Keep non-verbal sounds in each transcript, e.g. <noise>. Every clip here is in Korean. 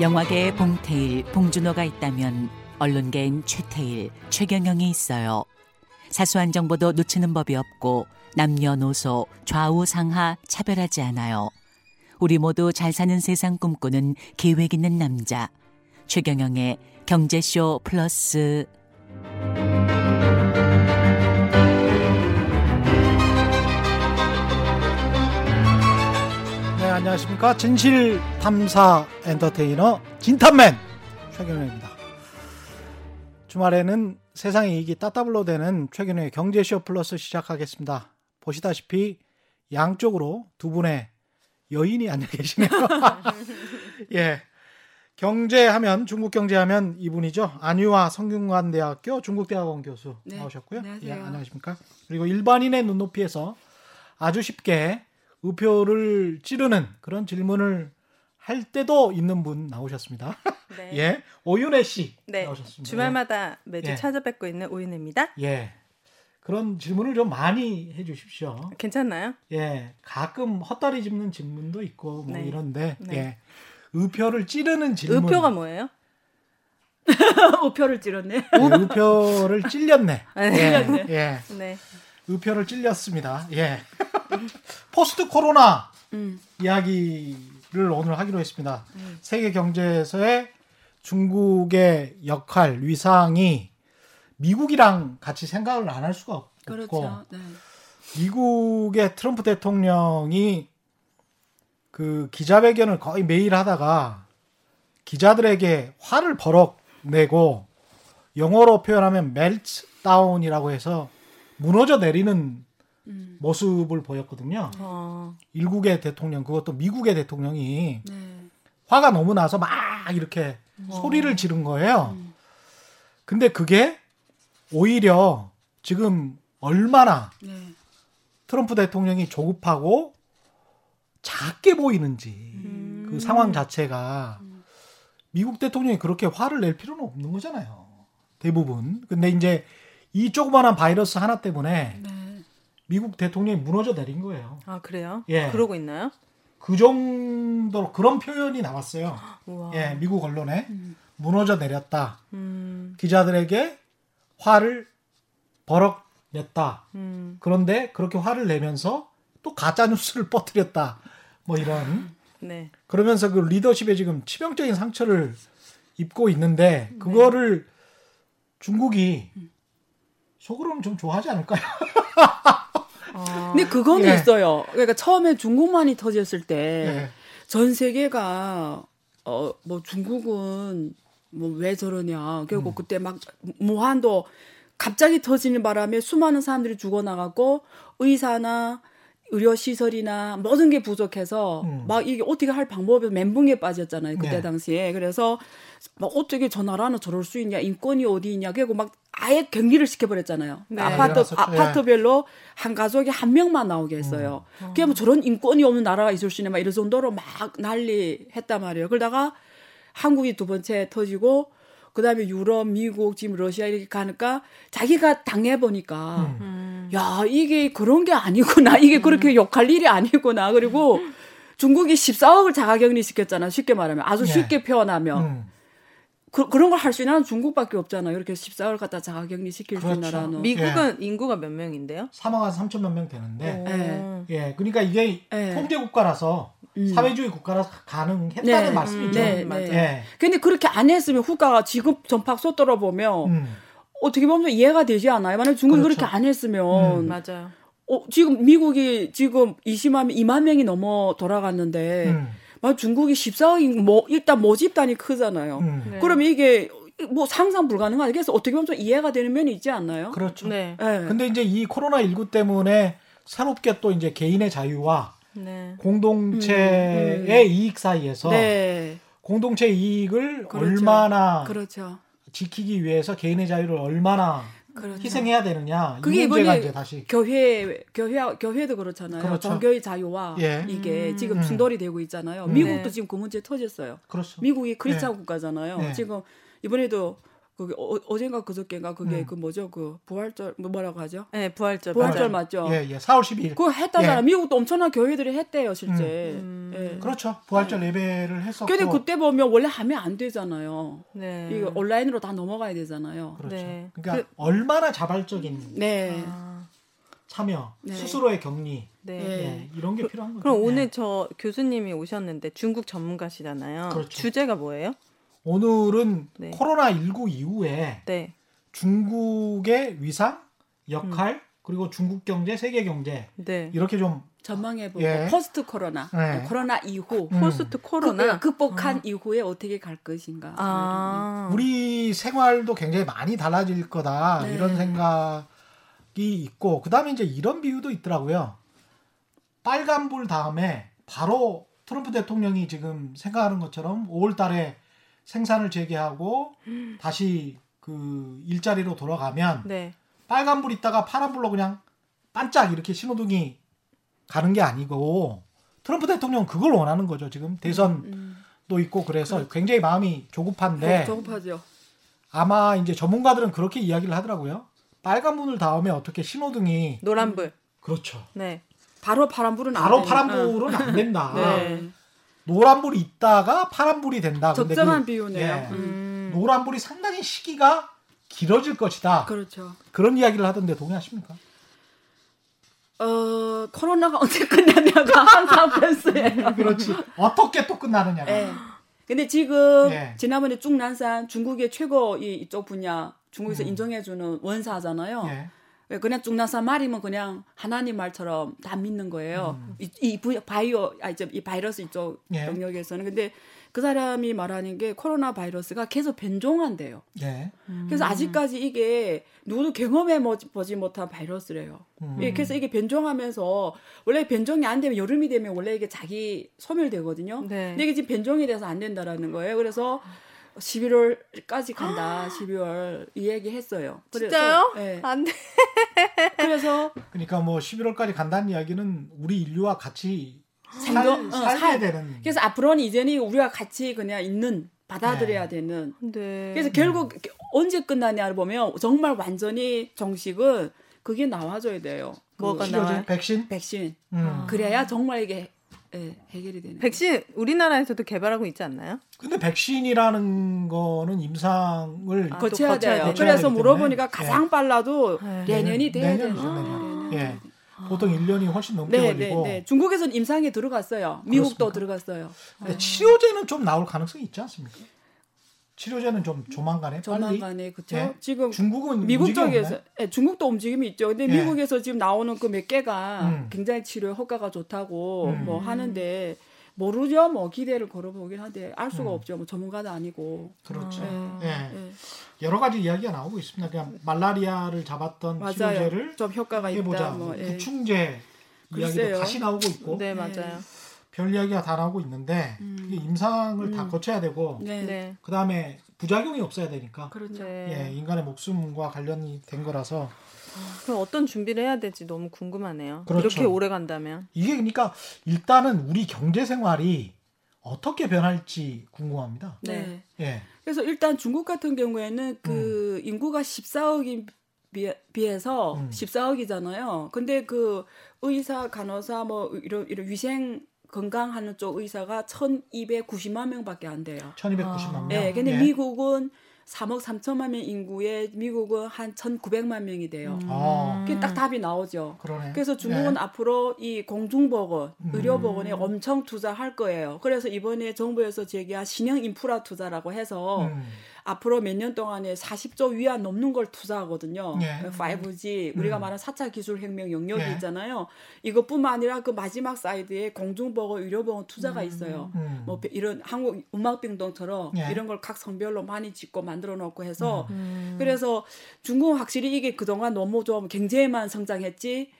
영화계에 봉태일, 봉준호가 있다면 언론계엔 최태일, 최경영이 있어요. 사소한 정보도 놓치는 법이 없고 남녀노소 좌우 상하 차별하지 않아요. 우리 모두 잘 사는 세상 꿈꾸는 계획 있는 남자. 최경영의 경제쇼 플러스 안녕하십니까. 진실 탐사 엔터테이너 진탐맨 최경영입니다. 주말에는 세상의 이익이 따따블로 되는 최경영의 경제쇼 플러스 시작하겠습니다. 보시다시피 양쪽으로 두 분의 여인이 앉아 계시네요. <laughs> 예. 경제하면 중국 경제하면 이분이죠. 안유아 성균관대학교 중국대학원 교수 네, 나오셨고요. 안녕하세요. 예, 안녕하십니까? 그리고 일반인의 눈높이에서 아주 쉽게 의표를 찌르는 그런 질문을 할 때도 있는 분 나오셨습니다. <laughs> 네. 예, 오윤혜 씨 네. 나오셨습니다. 주말마다 매주 예. 찾아뵙고 있는 오윤혜입니다. 예, 그런 질문을 좀 많이 해주십시오. 괜찮나요? 예, 가끔 헛다리 짚는 질문도 있고 뭐 네. 이런데 네. 예, 의표를 찌르는 질문. 의표가 뭐예요? <laughs> 우표를 찌렀네. 예, 의표를 찔렸네. 네. 예, 예, 네. 의표를 찔렸습니다. 예, <laughs> 포스트 코로나 음. 이야기를 오늘 하기로 했습니다. 세계 경제에서의 중국의 역할 위상이 미국이랑 같이 생각을 안 할 수가 없고 그렇죠. 네. 미국의 트럼프 대통령이 그 기자회견을 거의 매일 하다가 기자들에게 화를 버럭 내고 영어로 표현하면 멜트다운이라고 해서 무너져 내리는 음. 모습을 보였거든요. 어, 일국의 대통령 그것도 미국의 대통령이 네. 화가 너무 나서 막 이렇게 소리를 지른 거예요. 근데 그게 오히려 지금 얼마나 네. 트럼프 대통령이 조급하고 작게 보이는지 음. 그 상황 자체가 미국 대통령이 그렇게 화를 낼 필요는 없는 거잖아요. 대부분. 근데 이제 이 조그만한 바이러스 하나 때문에 네. 미국 대통령이 무너져 내린 거예요. 아 그래요? 예. 그러고 있나요? 그 정도로 그런 표현이 나왔어요. 우와. 예, 미국 언론에 무너져 내렸다. 음, 기자들에게 화를 버럭 냈다. 음, 그런데 그렇게 화를 내면서 또 가짜 뉴스를 <laughs> 퍼뜨렸다. 뭐 이런 네. 그러면서 그 리더십에 지금 치명적인 상처를 입고 있는데 그거를 중국이 속으로는 좀 좋아하지 않을까요? <laughs> 어, 근데 그거는 예. 있어요. 그러니까 처음에 중국만이 터졌을 때전 예. 세계가 어 뭐 중국은 뭐 왜 저러냐. 음. 결국 그때 막 무한도 갑자기 터지는 바람에 수많은 사람들이 죽어나가고 의사나 의료 시설이나 모든 게 부족해서 음. 막 이게 어떻게 할 방법이 멘붕에 빠졌잖아요 그때 네. 당시에 그래서 막 어떻게 저 나라는 저럴 수 있냐 인권이 어디 있냐 그리고 막 아예 격리를 시켜버렸잖아요 네. 아파트 일어났었죠. 아파트별로 한 가족이 한 명만 나오게 했어요. 그게 뭐 저런 인권이 없는 나라가 있을 수 있냐 막 이럴 정도로 막 난리 했단 말이에요. 그러다가 한국이 두 번째 터지고 그다음에 유럽, 미국, 지금 러시아 이렇게 가니까 자기가 당해 보니까 음, 야 이게 그런 게 아니구나 이게 그렇게 욕할 일이 아니구나 그리고 중국이 14억을 자가격리 시켰잖아 쉽게 말하면 아주 네. 쉽게 표현하면 음. 그, 그런 걸 할 수 있는 중국밖에 없잖아요 이렇게 14억을 갖다 자가격리 시킬 수 있는 그렇죠. 나라는 미국은 인구가 몇 명인데요? 3억 한 3천만 명 되는데 어, 예, 그러니까 이게 예. 통제 국가라서 음. 사회주의 국가라서 가능했다는 네. 말씀이죠. 네, 맞아요. 네. 예. 근데 그렇게 안 했으면 후가가 지금 전팍 쏟들어 보면 음. 어떻게 보면 이해가 되지 않아요. 만약 중국이 그렇죠. 그렇게안 했으면 음. 맞아요. 어, 지금 미국이 지금 20만 2만 명이 넘어 돌아갔는데 음. 만약 중국이 14억이 뭐 일단 모집단이 크잖아요. 음. 네. 그러면 이게 뭐 상상 불가능하죠. 그래서 어떻게 보면 좀 이해가 되는 면이 있지 않나요? 그렇죠. 네. 예. 근데 이제 이 코로나 19 때문에 새롭게 또 이제 개인의 자유와 네. 공동체의 음, 음. 이익 사이에서 네. 공동체 이익을 그렇죠. 얼마나 그렇죠. 지키기 위해서 개인의 자유를 얼마나 그렇죠. 희생해야 되느냐 그게 이 문제가 이번에 이제 다시 교회 교회 교회도 그렇잖아요. 그렇죠. 종교의 자유와 예. 이게 음. 지금 음. 충돌이 되고 있잖아요. 음. 미국도 네. 지금 그 문제 터졌어요. 그렇죠. 미국이 크리스찬 네. 국가잖아요. 네. 지금 이번에도 그게 어, 어젠가 그저께인가 그게 음. 그 뭐죠 그 부활절 뭐 뭐라고 하죠? 네, 부활절. 부활절 맞아요. 맞죠? 예, 예. 4월 12일. 그거 했다잖아. 예. 미국도 엄청난 교회들이 했대요, 실제. 음. 예. 그렇죠. 부활절 예배를 했었고. 근데 그때 보면 원래 하면 안 되잖아요. 네. 이거 온라인으로 다 넘어가야 되잖아요. 그렇죠. 네. 그러니까 얼마나 자발적인 네. 아, 참여, 네. 스스로의 격리, 네. 예. 예, 이런 게 필요한 거죠. 그럼 예. 오늘 저 교수님이 오셨는데 중국 전문가시잖아요. 그렇죠. 주제가 뭐예요? 오늘은 네. 코로나 19 이후에 네. 중국의 위상, 역할, 그리고 중국 경제, 세계 경제 네. 이렇게 좀 전망해보고 예. 포스트 코로나, 네. 코로나 이후 음. 포스트 코로나. 그, 극복한 이후에 어떻게 갈 것인가. 아. 우리 생활도 굉장히 많이 달라질 거다 네. 이런 생각이 있고 그다음에 이제 이런 비유도 있더라고요. 빨간불 다음에 바로 트럼프 대통령이 지금 생각하는 것처럼 5월달에 생산을 재개하고 <gasps> 다시 그 일자리로 돌아가면 네. 빨간불 있다가 파란불로 그냥 반짝 이렇게 신호등이 가는 게 아니고 트럼프 대통령 은 그걸 원하는 거죠. 지금 대선도 음. 있고 그래서 굉장히 마음이 조급한데 조급하죠. 아마 이제 전문가들은 그렇게 이야기를 하더라고요. 빨간불을 다음에 어떻게 신호등이 노란불. 그렇죠. 네. 바로 파란불은 안 바로 되는- 파란불은 안 된다. <laughs> 네. 노란불이 있다가 파란불이 된다. 적정한 그- 비유네요. 예. 음. 음. 노란불이 상당히 시기가 길어질 것이다. 그렇죠. 그런 이야기를 하던데 동의하십니까? 어 코로나가 <laughs> 언제 끝나냐가 항상 변수예요. <laughs> 그렇지. 어떻게 또 끝나느냐. 예. 근데 지금 예. 지난번에 쭉난산 중국의 최고 이 이쪽 분야 중국에서 음. 인정해주는 원사잖아요. 예. 예, 그냥 쭉난산 말이면 그냥 하나님 말처럼 다 믿는 거예요. 음. 이, 이 부- 바이오, 아, 이제 이 바이러스 이쪽 예. 영역에서는. 근데 그 사람이 말하는 게 코로나 바이러스가 계속 변종한대요. 예. 그래서 아직까지 이게 누구도 경험해 뭐, 보지 못한 바이러스래요. 음. 예, 그래서 이게 변종하면서 원래 변종이 안 되면 여름이 되면 원래 이게 자기 소멸되거든요. 네. 근데 이게 지금 변종이 돼서 안 된다라는 거예요. 그래서 11월까지 간다. 12월 이 얘기 했어요. 그래서, 진짜요? 예. 안 돼. 그래서 그러니까 뭐 11월까지 간다는 이야기는 우리 인류와 같이 살, 생존- 어, 살게 살. 되는. 그래서 앞으로는 이제는 우리가 같이 그냥 있는 받아들여야 되는. 네. 그래서 결국 언제 끝나냐를 보면 정말 완전히 정식은 그게 나와줘야 돼요. 그 뭐가 나와요? 백신. 백신. 음. 그래야 정말 이게 예, 해결이 되는. 백신 우리나라에서도 개발하고 있지 않나요? 근데 백신이라는 거는 임상을 아, 거쳐야 또 거쳐야 돼요. 되기 그래서. 물어보니까 예. 가장 빨라도 네. 내년이 돼야 돼요. 내년. 내년. 예. 보통 1년이 훨씬 넘게 네, 네, 걸리고. 네. 중국에서는 임상에 들어갔어요. 미국도 그렇습니까? 들어갔어요. 치료제는 좀 나올 가능성이 있지 않습니까? 치료제는 좀 조만간에. 조만간에 그렇죠. 예. 지금 중국은 미국 쪽에서? 예, 중국도 움직임이 있죠. 근데 예. 미국에서 지금 나오는 그 몇 개가 음. 굉장히 치료 효과가 좋다고 음. 뭐 하는데 모르죠. 뭐 기대를 걸어보긴 한데 알 수가 음. 없죠. 뭐 전문가도 아니고. 그렇죠. 아. 예. 예. 여러 가지 이야기가 나오고 있습니다. 그냥 말라리아를 잡았던 맞아요. 치료제를 좀 효과가 해보자. 있다. 뭐, 예. 구충제 이야기도 글쎄요. 다시 나오고 있고 네, 맞아요. 별 이야기가 다 나오고 있는데 음. 이게 임상을 다 음. 거쳐야 되고 네. 네. 그 다음에 부작용이 없어야 되니까 그렇죠. 네. 예, 인간의 목숨과 관련이 된 거라서 그럼 어떤 준비를 해야 될지 너무 궁금하네요. 그렇죠. 이렇게 오래 간다면. 이게 그러니까 일단은 우리 경제 생활이 어떻게 변할지 궁금합니다. 네. 예. 그래서 일단 중국 같은 경우에는 그 인구가 14억인 비해, 비해 서 음. 14억이잖아요. 근데 그 의사, 간호사 뭐 이런 이런 위생 건강하는 쪽 의사가 1,290만 명밖에 안 돼요. 1290만 명. 네, 근데 예. 미국은 3억 3천만 명 인구에 미국은 한 1,900만 명이 돼요. 아. 그게 딱 답이 나오죠. 그러네. 그래서 중국은 예. 앞으로 이 공중보건, 음. 의료보건에 엄청 투자할 거예요. 그래서 이번에 정부에서 제기한 신형 인프라 투자라고 해서 음. 앞으로 몇 년 동안에 40조 위안 넘는 걸 투자하거든요. 그 예. 5G 우리가 음. 말하는 4차 기술 혁명 영역이 예. 있잖아요. 이것뿐만 아니라 그 마지막 사이드에 공중보건, 의료보건 투자가 있어요. 음. 뭐 이런 한국 음악병동처럼 예. 이런 걸 각 성별로 많이 짓고 만들어 놓고 해서 음. 그래서 중국은 확실히 이게 그동안 너무 좀 경제에만 성장했지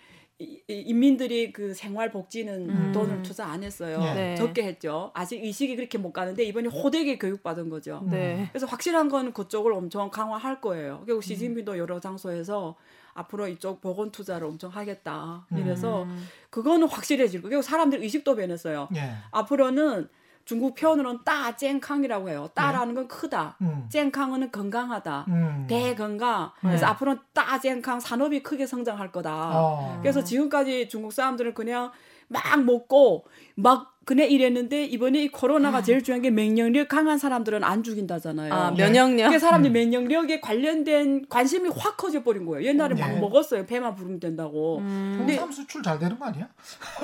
인민들이 그 생활 복지는 음. 돈을 투자 안 했어요. 예. 네. 적게 했죠. 아직 의식이 그렇게 못 가는데 이번에 호되게 교육받은 거죠. 네. 그래서 확실한 건 그쪽을 엄청 강화할 거예요. 그리고 음. 시진핑도 여러 장소에서 앞으로 이쪽 보건 투자를 엄청 하겠다. 이래서 음. 그거는 확실해질 거고 그리고 사람들 의식도 변했어요. 예. 앞으로는 중국 표현으로는 따쟁캉이라고 해요. 따라는 건 크다. 음. 쟁캉은 건강하다. 음. 대건강. 그래서 네. 앞으로는 따쟁캉 산업이 크게 성장할 거다. 어. 그래서 지금까지 중국 사람들은 그냥 막 먹고 막 그냥 이랬는데 이번에 이 코로나가 제일 중요한 게免疫력 강한 사람들은 안 죽인다잖아요. 아, 예. 면역력. 그게 사람들이 음. 면역력에 관련된 관심이 확 커져 버린 거예요. 옛날에 막 예. 먹었어요. 배만 부르면 된다고. 음. 근데 홍삼 수출 잘 되는 거 아니야?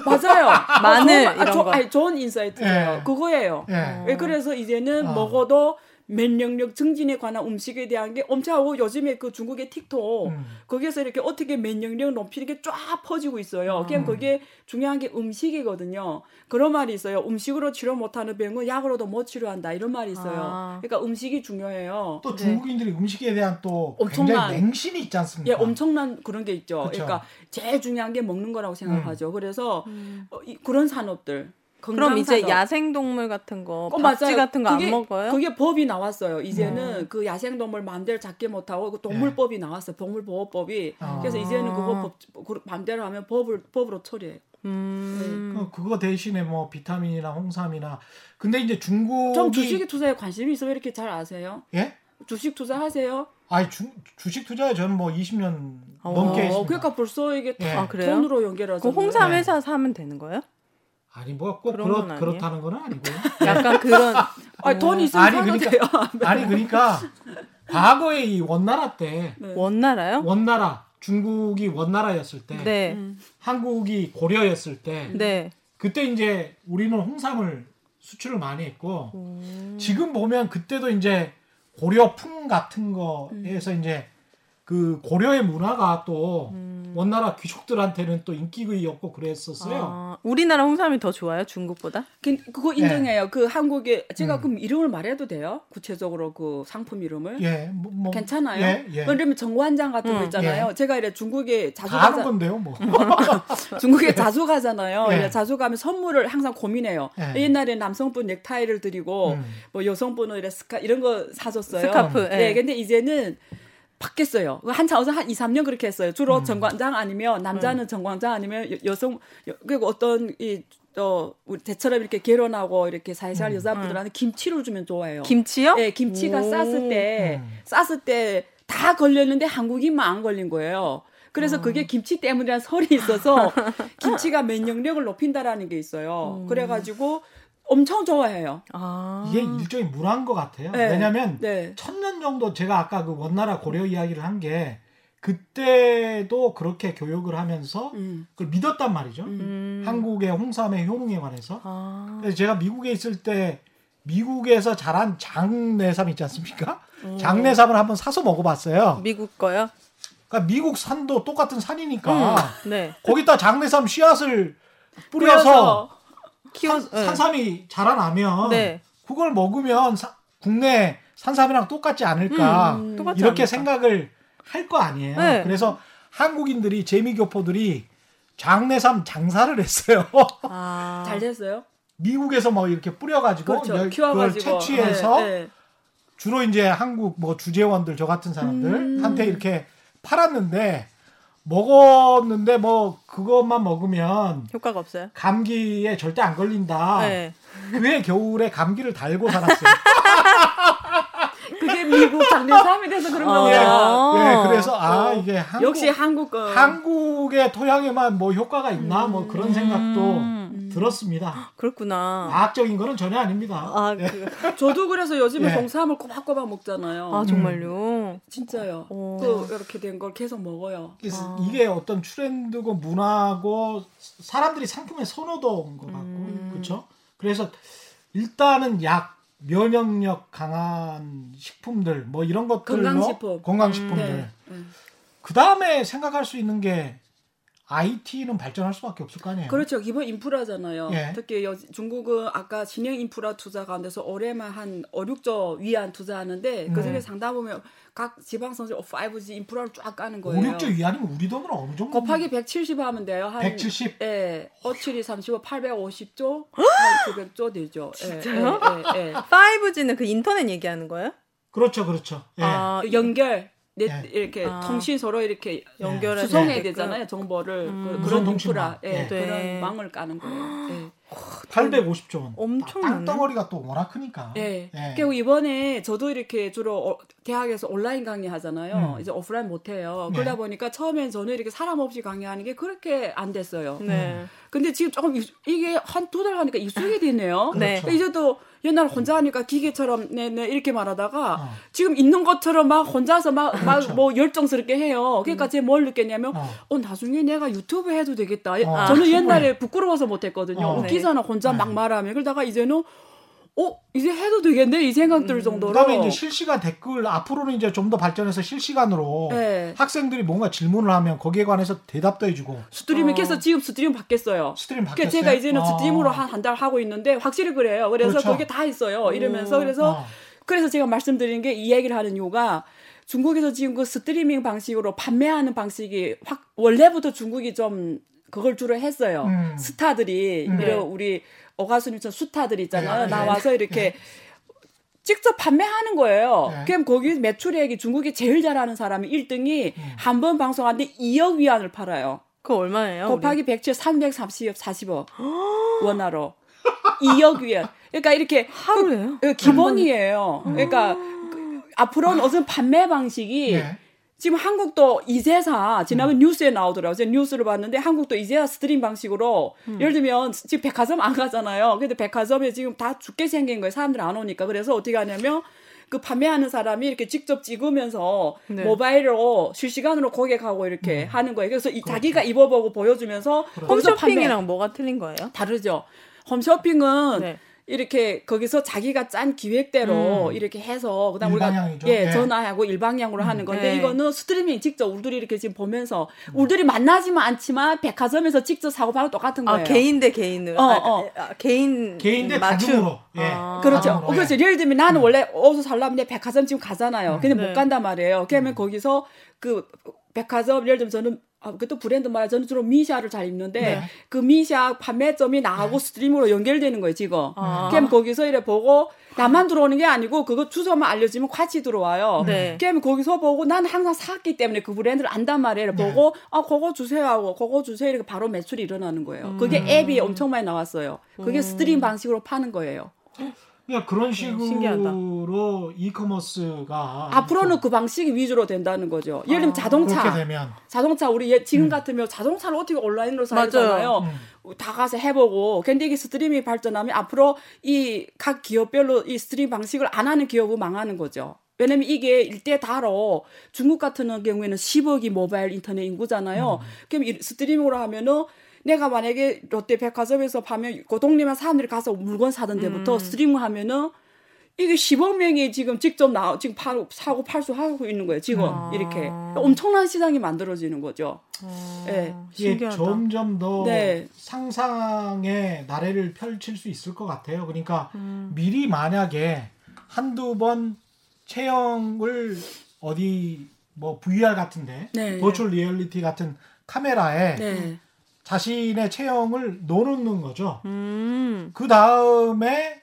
맞아요. <laughs> 마늘 아, 이런 조- 거. 아니, 좋은 인사이트예요. 예. 그거예요. 예. 예, 그래서 이제는 어. 먹어도 면역력 증진에 관한 음식에 대한 게 엄청 하고 요즘에 그 중국의 틱톡 음. 거기에서 이렇게 어떻게 면역력 높이는 게 쫙 퍼지고 있어요. 그냥 음. 그게 중요한 게 음식이거든요. 그런 말이 있어요. 음식으로 치료 못하는 병은 약으로도 못 치료한다. 이런 말이 있어요. 아. 그러니까 음식이 중요해요. 또 네. 중국인들이 음식에 대한 또 엄청난- 굉장히 냉심이 있지 않습니까? 예, 엄청난 그런 게 있죠. 그쵸. 그러니까 제일 중요한 게 먹는 거라고 생각하죠. 그래서 음. 어, 이- 그런 산업들 그럼 이제. 야생동물 같은 거, 어, 박쥐 맞아요. 같은 거안 그게- 먹어요? 그게 법이 나왔어요. 이제는 음. 그 야생동물 마음대로 잡게 못하고 그 동물법이 나왔어요. 동물보호법이. 아. 그래서 이제는 그거 법, 그 마음대로 하면 법을 법으로 처리해요. 음. 그- 그거 대신에 뭐 비타민이나 홍삼이나 근데 이제 중국이 좀 주식에 투자에 관심이 있어 왜 이렇게 잘 아세요? 예? 주식 투자하세요? 아니 주, 주식 투자에 저는 뭐 20년 어, 넘게 어, 했습니다. 그러니까 벌써 이게 다 예. 아, 그래요? 돈으로 연결해서 그 홍삼 네. 회사 사면 되는 거예요? 아니 뭐 꼭 그렇? 그렇다는 건 아니고요. <laughs> 약간 그런 아니 돈 있으면 아니, 그러니까- 돼요. <laughs> 아니 그러니까 과거에 이 원나라 때 네. 원나라요? 원나라 중국이 원나라였을 때 네. 음. 한국이 고려였을 때 네. 그때 이제 우리는 홍삼을 수출을 많이 했고 음. 지금 보면 그때도 이제 고려풍 같은 거에서 음. 이제 그 고려의 문화가 또 음. 원나라 귀족들한테는 또 인기였고 그랬었어요. 아, 우리나라 홍삼이 더 좋아요, 중국보다? 그- 그거 인정해요. 그 한국에 제가 음. 그럼 이름을 말해도 돼요? 구체적으로 그 상품 이름을? 예, 뭐, 뭐 괜찮아요? 예, 예. 그러면 정관장 같은 거 음, 있잖아요. 제가 이래 중국에 자주 가자, 건데요, 뭐. <laughs> 중국에 자주 가잖아요. 예. 이래 자주 가면 선물을 항상 고민해요. 예. 옛날에 남성분 넥타이를 드리고 음. 뭐 여성분은 이래 스카 이런 거 사줬어요. 스카프. 네, 예. 근데 이제는 바뀌었어요. 한참 어서 한 2, 3년 그렇게 했어요. 주로 음. 정관장 아니면 남자는 정관장 아니면 여, 여, 그리고 어떤 이저 우리 대처럼 이렇게 결혼하고 이렇게 살살 음. 여자분들한테 김치를 주면 좋아해요. 김치요? 네, 김치가 오. 쌌을 때 음. 쌌을 때 다 걸렸는데 한국인만 안 걸린 거예요. 그래서 그게 김치 때문이라는 설이 있어서 <laughs> 김치가 면역력을 높인다라는 게 있어요. 음. 그래가지고 엄청 좋아해요. 아. 이게 일종의 문화인 것 같아요. 네. 왜냐하면 네. 천년 정도 제가 아까 그 원나라 고려 이야기를 한 게 그때도 그렇게 교육을 하면서 음. 그걸 믿었단 말이죠. 음. 음. 한국의 홍삼의 효능에 관해서. 아. 그래서 제가 미국에 있을 때 미국에서 자란 장내삼 있지 않습니까? 어. 장내삼을 한번 사서 먹어봤어요. 미국 거요? 그러니까 미국 산도 똑같은 산이니까 네. 거기다 장내삼 씨앗을 뿌려서 키워 산, 네. 산삼이 자라나면 네. 그걸 먹으면 사- 국내 산삼이랑 똑같지 않을까 음, 똑같지 이렇게 않을까. 생각을 할 거 아니에요. 네. 그래서 한국인들이 재미교포들이 장내삼 장사를 했어요. <laughs> 아. 잘 됐어요. 미국에서 뭐 이렇게 뿌려가지고 그렇죠. 열- 그걸 키워가지고 채취해서 네, 네. 주로 이제 한국 뭐 주재원들 저 같은 사람들 음. 한테 이렇게 팔았는데 먹었는데 뭐 그것만 먹으면 효과가 없어요? 감기에 절대 안 걸린다. 네. 그해 겨울에 감기를 달고 살았어요. <laughs> 그게 미국 장례삼이 돼서 그런 어. 예, 겁니다. 예, 그래서 아 어. 이게 한국, 역시 한국 거. 한국의 토양에만 뭐 효과가 있나 뭐 그런 생각도 음. 들었습니다. 그렇구나. 과학적인 거는 전혀 아닙니다. 아, 그, <laughs> 저도 그래서 요즘에 예. 홍삼을 꼬박꼬박 먹잖아요. 아 정말요? 진짜요. 어. 그 이렇게 된 걸 계속 먹어요. 그래서 아. 이게 어떤 트렌드고 문화고 사람들이 상품에 선호도인 것 같고 음. 그렇죠. 그래서 일단은 약 면역력 강한 식품들 뭐 이런 것들로 건강식품. 건강식품들 네. 네. 그 다음에 생각할 수 있는 게 IT는 발전할 수밖에 없을 거 아니에요. 그렇죠. 기본 인프라잖아요. 예. 특히 여, 중국은 아까 진행 인프라 투자 가운데서 올해만 한 5, 6조 위안 투자하는데 그 중에 네. 상당 보면 각 지방선수 5G 인프라를 쫙 까는 5, 거예요. 6조 위안이면 우리 돈으로 어느 정도? 곱하기 170 하면 돼요. 한 170? 예. 5, 7이 35, 850조, 한 900조 되죠. 예, 진짜요? 예, 예, 예. 5G는 그 인터넷 얘기하는 거예요? 그렇죠, 그렇죠. 예. 아, 그 연결 넷 예. 이렇게 아. 통신 서로 이렇게 연결해 수송해야 되게끔. 되잖아요 정보를 음. 그, 통신망. 인프라 예, 네. 그런 네. 망을 까는 거예요. 예. 850조 원. 엄청 땅덩어리가 또 워낙 크니까. 예. 예. 그리고 이번에 저도 이렇게 주로 어, 대학에서 온라인 강의 하잖아요. 음. 이제 오프라인 못 해요. 네. 그러다 보니까 처음엔 저는 이렇게 사람 없이 강의하는 게 그렇게 안 됐어요. 네. 근데 지금 조금 익- 이게 한 두 달 하니까 익숙이 되네요. 네. 그렇죠. 이제 또 옛날 혼자 하니까 기계처럼 네네 이렇게 말하다가 어. 지금 있는 것처럼 막 혼자서 막막 그렇죠. 뭐 열정스럽게 해요. 그러니까 제가 뭘 느꼈냐면 어. 어. 나중에 내가 유튜브 해도 되겠다. 어, 저는 충분히. 옛날에 부끄러워서 못했거든요. 어. 웃기잖아 혼자 네. 막 말하면 그러다가 이제는 어 이제 해도 되겠네 이 생각 들 정도로. 그다음에 이제 실시간 댓글 앞으로는 이제 좀 더 발전해서 실시간으로 네. 학생들이 뭔가 질문을 하면 거기에 관해서 대답도 해주고 스트리밍 어. 해서 지금 스트리밍 바뀌었어요. 스트림 그러니까 바뀌었어요. 제가 이제는 어. 스트리밍으로 한 한 달 하고 있는데 확실히 그래요. 그래서 그렇죠. 그게 다 있어요. 이러면서 그래서 어. 그래서 제가 말씀드린 게 이 얘기를 하는 이유가 중국에서 지금 그 스트리밍 방식으로 판매하는 방식이 확 원래부터 중국이 좀 그걸 주로 했어요. 음. 스타들이 음. 이런 우리 어가수님처럼 스타들 있잖아요. 네, 네. 나와서 이렇게 직접 판매하는 거예요. 네. 그럼 거기 매출액이 중국이 제일 잘하는 사람이 1등이 음. 한번 방송하는데 2억 위안을 팔아요. 그거 얼마예요? 곱하기 107, 340억, 40억 원화로 2억 위안. 그러니까 이렇게 하루예요? 그 기본이에요. 그러니까 그 앞으로는 어떤 판매 방식이 예. 지금 한국도 이제사 지난번 뉴스에 나오더라고요. 제가 뉴스를 봤는데 한국도 이제야 스트림 방식으로 예를 들면 지금 백화점 안 가잖아요. 근데 백화점에 지금 다 죽게 생긴 거예요. 사람들 안 오니까. 그래서 어떻게 하냐면 그 판매하는 사람이 이렇게 직접 찍으면서 네. 모바일로 실시간으로 고객하고 이렇게 하는 거예요. 그래서 이 자기가 입어보고 보여주면서 판매 홈쇼핑이랑 뭐가 틀린 거예요? 다르죠. 홈쇼핑은 네. 이렇게 거기서 자기가 짠 기획대로 이렇게 해서 그다음 우리가 일방향이죠. 예 네. 전화하고 일방향으로 하는 건데 네. 이거는 스트리밍 직접 우리들이 이렇게 지금 보면서 우리들이 만나지만 않지만 백화점에서 직접 사고 파는 똑같은 거예요. 아 개인 대 개인으로. 어, 아, 어. 아, 개인 개인 대 맞춤. 다중으로. 예. 아. 그렇죠. 다중으로, 어, 그렇죠. 예. 예를 들면 나는 원래 옷을 살려면 내 백화점 지금 가잖아요. 근데 네. 못 간단 말이에요. 그러면 거기서 그 백화점 예를 들면 저는 아, 그것도 브랜드 말이야. 저는 주로 미샤를 잘 입는데 네. 그 미샤 판매점이 나하고 스트리밍으로 연결되는 거예요, 지금. 아. 그럼 거기서 이래 보고 나만 들어오는 게 아니고 그거 주소만 알려주면 같이 들어와요. 네. 그럼 거기서 보고 나는 항상 샀기 때문에 그 브랜드를 안단 말이에요. 네. 보고 아 그거 주세요 하고 그거 주세요 이렇게 바로 매출이 일어나는 거예요. 그게 음. 앱이 엄청 많이 나왔어요. 그게 스트림 방식으로 파는 거예요. 그러니까 그런 신기하다. 식으로 이커머스가 앞으로는 그 방식이 위주로 된다는 거죠. 예를 들면 아, 자동차, 자동차 우리 예- 지금 같으면 자동차를 어떻게 온라인으로. 사잖아요. 음. 다 가서 해보고. 근데 이게 스트리밍이 발전하면 앞으로 이 각 기업별로 이 스트림 방식을 안 하는 기업은 망하는 거죠. 왜냐면 이게 일대 다로 중국 같은 경우에는 10억이 모바일 인터넷 인구잖아요. 그럼 이 스트리밍으로 하면은 내가 만약에 롯데 백화점에서 파면 그 동네만 사람들이 가서 물건 사던 데부터 스트리밍 하면은 이게 10억 명이 지금 직접 나 지금 파, 사고 팔수 하고 있는 거예요. 지금 아. 이렇게 엄청난 시장이 만들어지는 거죠. 어, 예. 이게 신기하다. 점점 더 네. 상상의 나래를 펼칠 수 있을 것 같아요. 그러니까 음. 미리 만약에 한두 번 체형을 어디 뭐 VR 같은데 네. virtual reality 같은 카메라에 네. 자신의 체형을 넣어놓는 거죠. 음. 그 다음에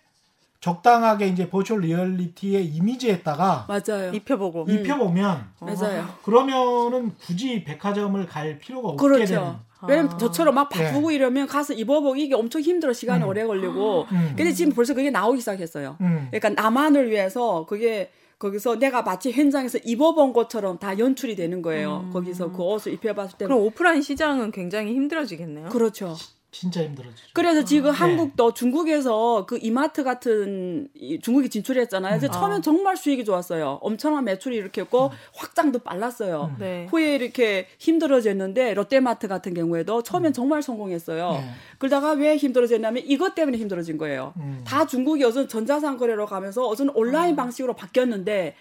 적당하게 이제 버추얼 리얼리티의 이미지에다가 맞아요. 입혀보고. 음. 입혀보면 맞아요. 그러면은 굳이 백화점을 갈 필요가 없게 그렇죠. 되는. 왜냐면 아. 저처럼 막 바쁘고 이러면 가서 입어보기 이게 엄청 힘들어 시간이 음. 오래 걸리고. 음. 근데 지금 벌써 그게 나오기 시작했어요. 음. 그러니까 나만을 위해서 그게 거기서 내가 마치 현장에서 입어본 것처럼 다 연출이 되는 거예요. 거기서 그 옷을 입혀봤을 때. 그럼 오프라인 시장은 굉장히 힘들어지겠네요. 그렇죠. 진짜 힘들어지죠. 그래서 지금 네. 한국도 중국에서 그 이마트 같은 이 중국이 진출했잖아요. 그래서 음. 처음엔 아. 정말 수익이 좋았어요. 엄청난 매출이 이렇게 했고 확장도 빨랐어요. 음. 네. 후에 이렇게 힘들어졌는데 롯데마트 같은 경우에도 처음엔 정말 성공했어요. 네. 그러다가 왜 힘들어졌냐면 이것 때문에 힘들어진 거예요. 음. 다 중국이 어선 전자상 거래로 가면서 어선 온라인 방식으로 바뀌었는데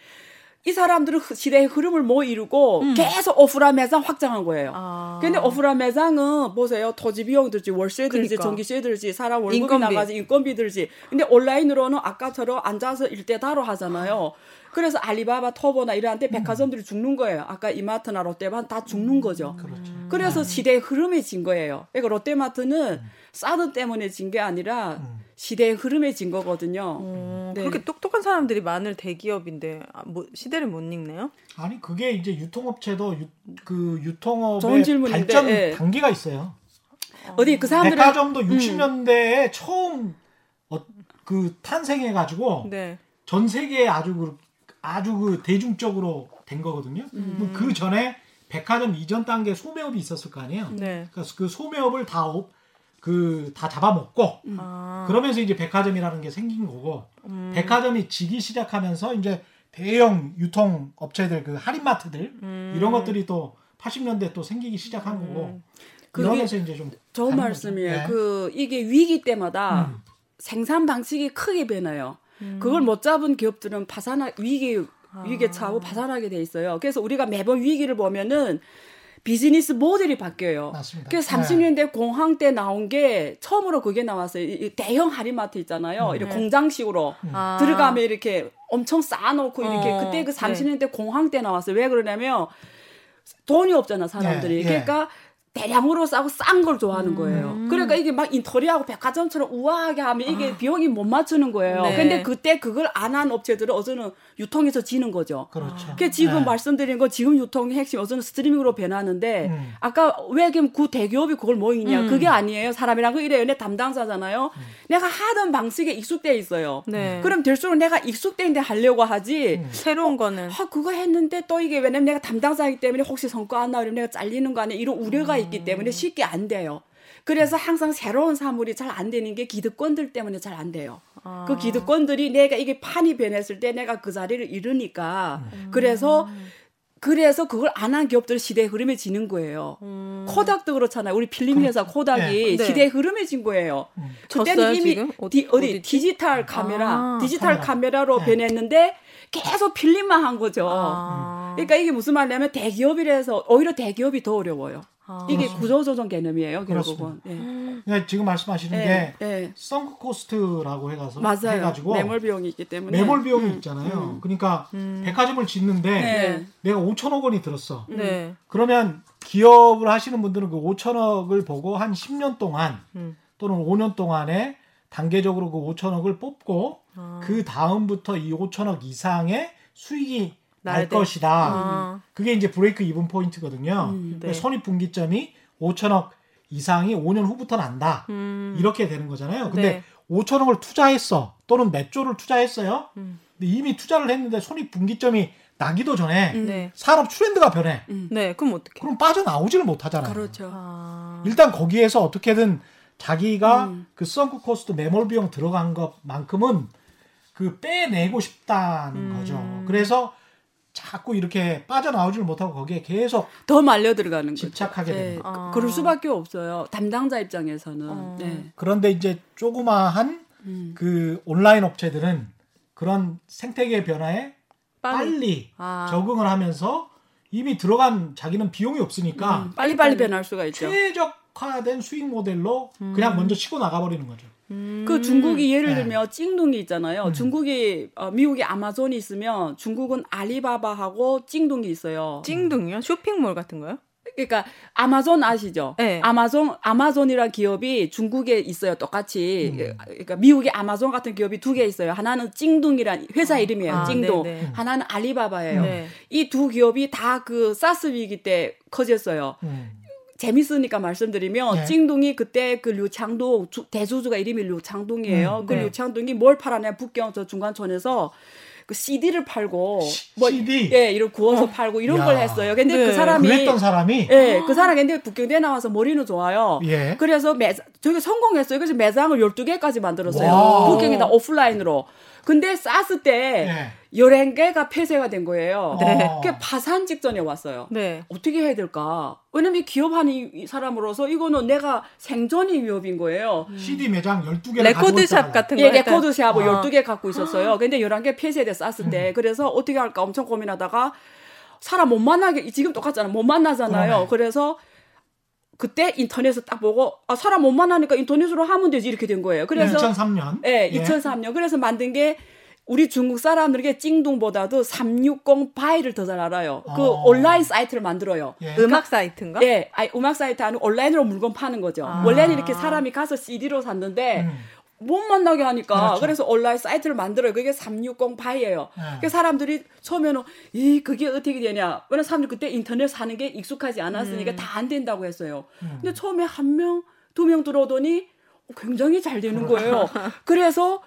이 사람들은 그 시대의 흐름을 못 이루고 계속 오프라인 매장 확장한 거예요. 아. 근데 오프라인 매장은 보세요. 토지 비용 들지, 월세 들지, 그러니까. 전기세 들지, 사람 월급이 인건비. 나가지, 인건비 들지. 근데 온라인으로는 아까처럼 앉아서 일대다로 하잖아요. 그래서 알리바바, 터보나 이런데 백화점들이 죽는 거예요. 아까 이마트나 롯데만 다 죽는 거죠. 그렇죠. 그래서 시대의 흐름이 진 거예요. 그러니까 롯데마트는 사드 때문에 진 게 아니라 음. 시대의 흐름에 진 거거든요. 어, 네. 그렇게 똑똑한 사람들이 많을 대기업인데 아, 뭐, 시대를 못 읽네요. 아니 그게 이제 유통업체도 유, 그 유통업의 발전 예. 단계가 있어요. 어디 그 사람들은 백화점도 60년대에 처음 어, 그 탄생해 가지고 네. 전 세계에 아주 그, 아주 그 대중적으로 된 거거든요. 음. 그 전에 백화점 이전 단계 소매업이 있었을 거 아니에요. 네. 그래서 그 소매업을 다 그 다 잡아먹고 음. 아. 그러면서 이제 백화점이라는 게 생긴 거고 음. 백화점이 지기 시작하면서 이제 대형 유통 업체들 그 할인마트들 음. 이런 것들이 또 80년대 또 생기기 시작한 거고 그게 그러면서 이제 좀 좋은 말씀이에요. 네. 그 이게 위기 때마다 음. 생산 방식이 크게 변해요. 그걸 못 잡은 기업들은 파산하 위기 위기에 처하고 파산하게 돼 있어요. 그래서 우리가 매번 위기를 보면은 비즈니스 모델이 바뀌어요. 맞습니다. 그래서 30년대 공황 때 나온 게 처음으로 그게 나왔어요. 이- 이 대형 할인마트 있잖아요. 이렇게 공장식으로 아. 들어가면 이렇게 엄청 쌓아놓고 이렇게 어, 그때 그 네. 30년대 공황 때 나왔어요. 왜 그러냐면 돈이 없잖아 사람들이. 예, 예. 그러니까 대량으로 싸고 싼 걸 좋아하는 거예요. 음. 그러니까 이게 막 인터리하고 백화점처럼 우아하게 하면 이게 비용이 못 맞추는 거예요. 네. 근데 그때 그걸 안 한 업체들은 어제는 유통에서 지는 거죠. 그렇죠. 그 지금 네. 말씀드린 거 지금 유통의 핵심 어제는 스트리밍으로 변하는데 음. 아까 왜 그럼 그 대기업이 그걸 뭐 있냐? 음. 그게 아니에요. 사람이란 거 이래요. 내 담당자잖아요. 내가 하던 방식에 익숙돼 있어요. 네. 그럼 될수록 내가 익숙된데 하려고 하지. 음. 새로운 거는 아 그거 했는데 또 이게 왜냐면 내가 담당자이기 때문에 혹시 성과 안 나오면 내가 잘리는 거 아니야 이런 우려가 있기 때문에 쉽게 안 돼요. 그래서 항상 새로운 사물이 잘 안 되는 게 기득권들 때문에 잘 안 돼요. 아. 그 기득권들이 내가 이게 판이 변했을 때 내가 그 자리를 잃으니까 그래서 그래서 그걸 안 한 기업들 시대의 흐름에 지는 거예요. 음. 코닥도 그렇잖아요. 우리 필름 회사 코닥이 네. 시대의 흐름에 진 거예요. 졌어요, 그때는 이미 지금? 디, 어디- 어디? 디지털 카메라, 아, 디지털 카메라. 카메라. 로 네. 변했는데 계속 필름만 한 거죠. 아. 그러니까 이게 무슨 말이냐면 대기업이라서 오히려 대기업이 더 어려워요. 아. 이게 구조조정 개념이에요, 결국은. 예. 그러니까 지금 말씀하시는 예, 게 예. 썬크 코스트라고 해가서 맞아요. 해가지고 매몰 비용이 있기 때문에. 매몰 비용이 음, 있잖아요. 그러니까 백화점을 짓는데 네. 내가 5천억 원이 들었어. 네. 그러면 기업을 하시는 분들은 그 5천억을 보고 한 10년 동안 음. 또는 5년 동안에 단계적으로 그 5천억을 뽑고 아. 그 다음부터 이 5천억 이상의 수익이 날. 것이다. 아. 그게 이제 break-even point거든요. 음, 네. 손익분기점이 5천억 이상이 5년 후부터 난다. 음. 이렇게 되는 거잖아요. 근데 네. 5천억을 투자했어. 또는 몇 조를 투자했어요. 음. 근데 이미 투자를 했는데 손익분기점이 나기도 전에 네. 산업 트렌드가 변해. 네. 그럼 어떻게? 그럼 빠져나오지를 못하잖아요. 그렇죠. 아. 일단 거기에서 어떻게든 자기가 음. 그 sunk cost 매몰 비용 들어간 것만큼은 그 빼내고 싶다는 음. 거죠. 그래서 자꾸 이렇게 빠져나오지를 못하고 거기에 계속 더 말려 들어가는 거죠. 집착하게 예, 되는 그- 아. 그럴 수밖에 없어요. 담당자 입장에서는. 어. 네. 그런데 이제 조그마한 음. 그 온라인 업체들은 그런 생태계 변화에 빨리. 빨리, 아. 적응을 하면서 이미 들어간 자기는 비용이 없으니까 음, 빨리빨리 변할 수가 있죠. 최적화된 수익 모델로 그냥 먼저 치고 나가버리는 거죠. 음. 그 중국이 예를 네. 들면 찡둥이 있잖아요. 음. 중국이 어, 미국이 아마존이 있으면 중국은 알리바바하고 찡둥이 있어요. 찡둥이요? 쇼핑몰 같은 거요? 그러니까 아마존 아시죠? 네. 아마존 아마존이란 기업이 중국에 있어요. 똑같이. 음. 그러니까 미국에 아마존 같은 기업이 두 개 있어요. 하나는 찡둥이란 회사 이름이에요. 아, 찡둥. 네네. 하나는 알리바바예요. 네. 이두 기업이 다 그 사스 위기 때 커졌어요. 음. 재밌으니까 말씀드리면 네. 징둥이 그때 그 류창동 주- 대주주가 이름이 류창동이에요. 음, 그 네. 류창동이 뭘 팔았냐 북경 저 중관촌에서 그 CD를 팔고 뭐 CD? 예 이런 구워서 팔고 이런 야. 걸 했어요. 근데 네. 그 사람이 그랬던 사람이 예, 그 사람 근데 북경대 나와서 머리는 좋아요. 예. 그래서 매 저게 성공했어요. 그래서 매장을 12개까지 만들었어요. 와. 북경이다 오프라인으로. 근데 사스 때 예. 11개가 폐쇄가 된 거예요. 네. 그게 파산 직전에 왔어요. 네. 어떻게 해야 될까? 왜냐면 기업하는 사람으로서 이거는 내가 생존이 위협인 거예요. CD 매장 12개를 레코드샵 같은 거 예, 레코드샵을 아. 12개 갖고 있었어요. 근데 11개 폐쇄됐을 음. 때. 그래서 어떻게 할까 엄청 고민하다가 사람 못 만나게, 지금 똑같잖아. 못 만나잖아요. 그러네. 그래서 그때 인터넷에서 딱 보고, 아, 사람 못 만나니까 인터넷으로 하면 되지. 이렇게 된 거예요. 그래서. 2003년. 예, 2003년. 그래서 만든 게 우리 중국 사람들에게 찡둥보다도 360 바이를 더 잘 알아요. 그 어. 온라인 사이트를 만들어요. 예. 음악 사이트인가? 예, 아니, 음악 사이트 아니고 온라인으로 물건 파는 거죠. 아. 원래는 이렇게 사람이 가서 CD로 샀는데 음. 못 만나게 하니까 그렇죠. 그래서 온라인 사이트를 만들어요. 그게 360 바이예요. 네. 그 사람들이 처음에는 이 그게 어떻게 되냐. 왜냐면 사람들이 그때 인터넷 사는 게 익숙하지 않았으니까 다안 된다고 했어요. 음. 근데 처음에 한 명, 두 명 들어오더니 굉장히 잘 되는 거예요. 그래서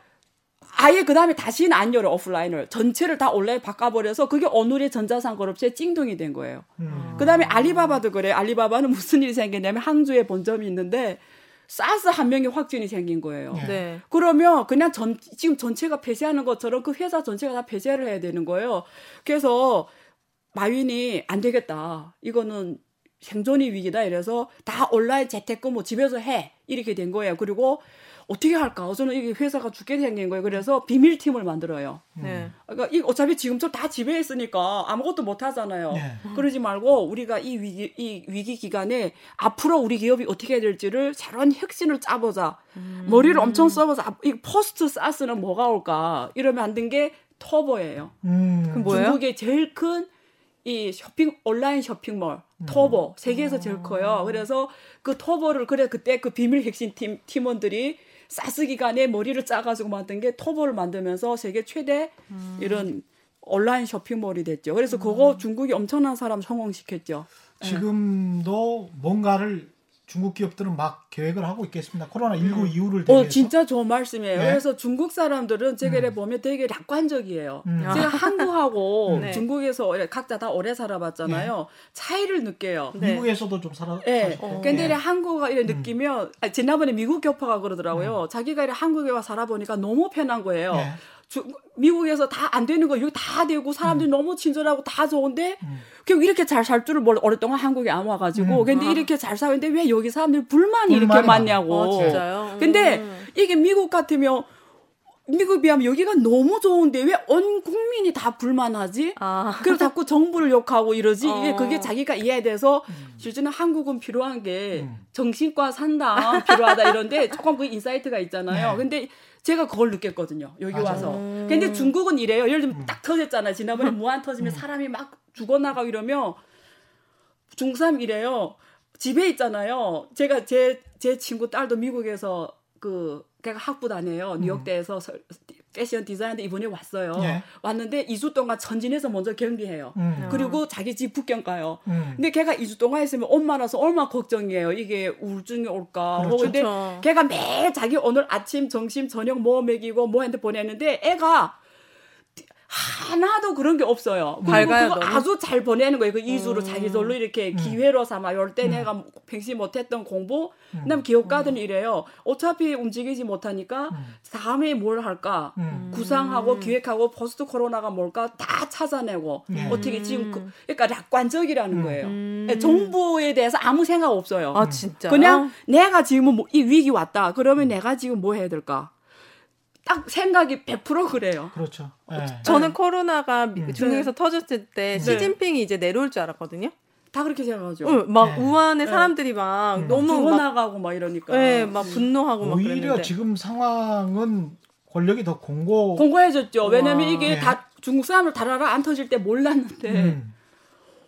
아예 그 다음에 다시는 안 열어 오프라인을 전체를 다 온라인 바꿔버려서 그게 오늘의 전자상거래업체 찡동이 된 거예요. 음. 그 다음에 알리바바도 그래요. 알리바바는 무슨 일이 생겼냐면 항저에 본점이 있는데 사스 한 명이 확진이 생긴 거예요. 네. 네. 그러면 그냥 전 지금 전체가 폐쇄하는 것처럼 그 회사 전체가 다 폐쇄를 해야 되는 거예요. 그래서 마윈이 안 되겠다. 이거는 생존이 위기다. 이래서 다 온라인 재택근무 집에서 해 이렇게 된 거예요. 그리고 어떻게 할까? 저는 이게 회사가 죽게 생긴 거예요. 그래서 비밀팀을 만들어요. 네. 그러니까 이 어차피 지금처럼 다 집에 있으니까 아무것도 못 하잖아요. 네. 그러지 말고 우리가 이 위기 이 위기 기간에 앞으로 우리 기업이 어떻게 해야 될지를 새로운 혁신을 짜보자. 머리를 엄청 써보자. 아, 이 포스트 사스는 뭐가 올까? 이러면 안된게 터보예요. 음. 뭐예요? 중국의 제일 큰 이 쇼핑 온라인 쇼핑몰 터보 세계에서 제일 커요. 그래서 그 터보를 그래 그때 그 비밀 핵심 팀 팀원들이 사스 기간에 머리를 짜가지고 만든 게 터보를 만들면서 세계 최대 이런 온라인 쇼핑몰이 됐죠. 그래서 그거 중국이 엄청난 사람 성공시켰죠. 지금도 뭔가를 중국 기업들은 막 계획을 하고 있겠습니다. 코로나 19 이후를 어 대비해서. 진짜 좋은 말씀이에요. 네. 그래서 중국 사람들은 제가 보면 되게 낙관적이에요. 음. 제가 한국하고 <laughs> 네. 중국에서 각자 다 오래 살아봤잖아요. 차이를 느껴요. 네. 미국에서도 좀 살아. 예. 사셨고. 근데 예. 이래 한국어 이래 느끼면 아, 지난번에 미국 교파가 그러더라고요. 자기가 이래 한국에 와 살아보니까 너무 편한 거예요. 예. 주- 미국에서 다 안 되는 거 여기 다 되고 사람들이 너무 친절하고 다 좋은데 음. 그냥 이렇게 잘 살 줄을 몰라 오랫동안 한국에 안 와가지고 음. 근데 이렇게 잘 사는데 왜 여기 사람들이 불만이 이렇게 불만이 많냐고. 어, 진짜요? 근데 음. 이게 미국 같으면 미국 비하면 여기가 너무 좋은데 왜 온 국민이 다 불만하지? 아. 그리고 자꾸 정부를 욕하고 이러지. 이게 어. 그게 자기가 이해돼서 실제는 한국은 필요한 게 음. 정신과 상담 필요하다 이런데 조금 그 insight가 있잖아요. 네. 근데 제가 그걸 느꼈거든요. 여기 맞아요. 와서. 음. 근데 중국은 이래요. 예를 들면 음. 딱 터졌잖아요. 지난번에 우한 터지면 사람이 막 죽어나가고 이러면 중3 이래요. 집에 있잖아요. 제가 제, 제 친구 딸도 미국에서 그, 걔가 학부 다녀요. 뉴욕대에서 서- 패션 디자인데 이번에 왔어요. 예. 왔는데 2주 동안 천진에서 먼저 격리해요. 음. 그리고 자기 집 북경 가요. 음. 근데 걔가 2주 동안 있으면 엄마라서 얼마나 걱정이에요. 이게 우울증이 올까. 그렇죠. 근데. 걔가 매일 자기 오늘 아침, 점심, 저녁 뭐 먹이고 뭐 했는데 보냈는데 애가 하나도 그런 게 없어요. 밝아요? 아주 잘 보내는 거예요. 그 이주로 음. 자기 절로 이렇게 음. 기회로 삼아. 요때 음. 내가 평시 못했던 공부. 음. 그다음 기업 가든 이래요. 어차피 움직이지 못하니까 음. 다음에 뭘 할까? 음. 구상하고 기획하고 post 코로나가 뭘까 다 찾아내고 네. 어떻게 지금 그, 그러니까 낙관적이라는 음. 거예요. 음. 예, 정부에 대해서 아무 생각 없어요. 아, 진짜. 그냥 내가 지금 뭐, 이 위기 왔다. 그러면 내가 지금 뭐 해야 될까? 딱 생각이 100% 그래요. 그렇죠. 예. 저는 네. 코로나가 미- 음. 중국에서 터졌을 때 네. 시진핑이 이제 내려올 줄 알았거든요. 다 그렇게 생각하죠. 응, 막 네. 우한에 네. 사람들이 막 음. 너무 막, 죽어나가고 막 이러니까. 네, 막 분노하고 막 오히려 그랬는데. 지금 상황은 권력이 더 공고. 공고해졌죠. 왜냐면 와. 이게 네. 다 중국 사람을 달아라 안 터질 때 몰랐는데 음.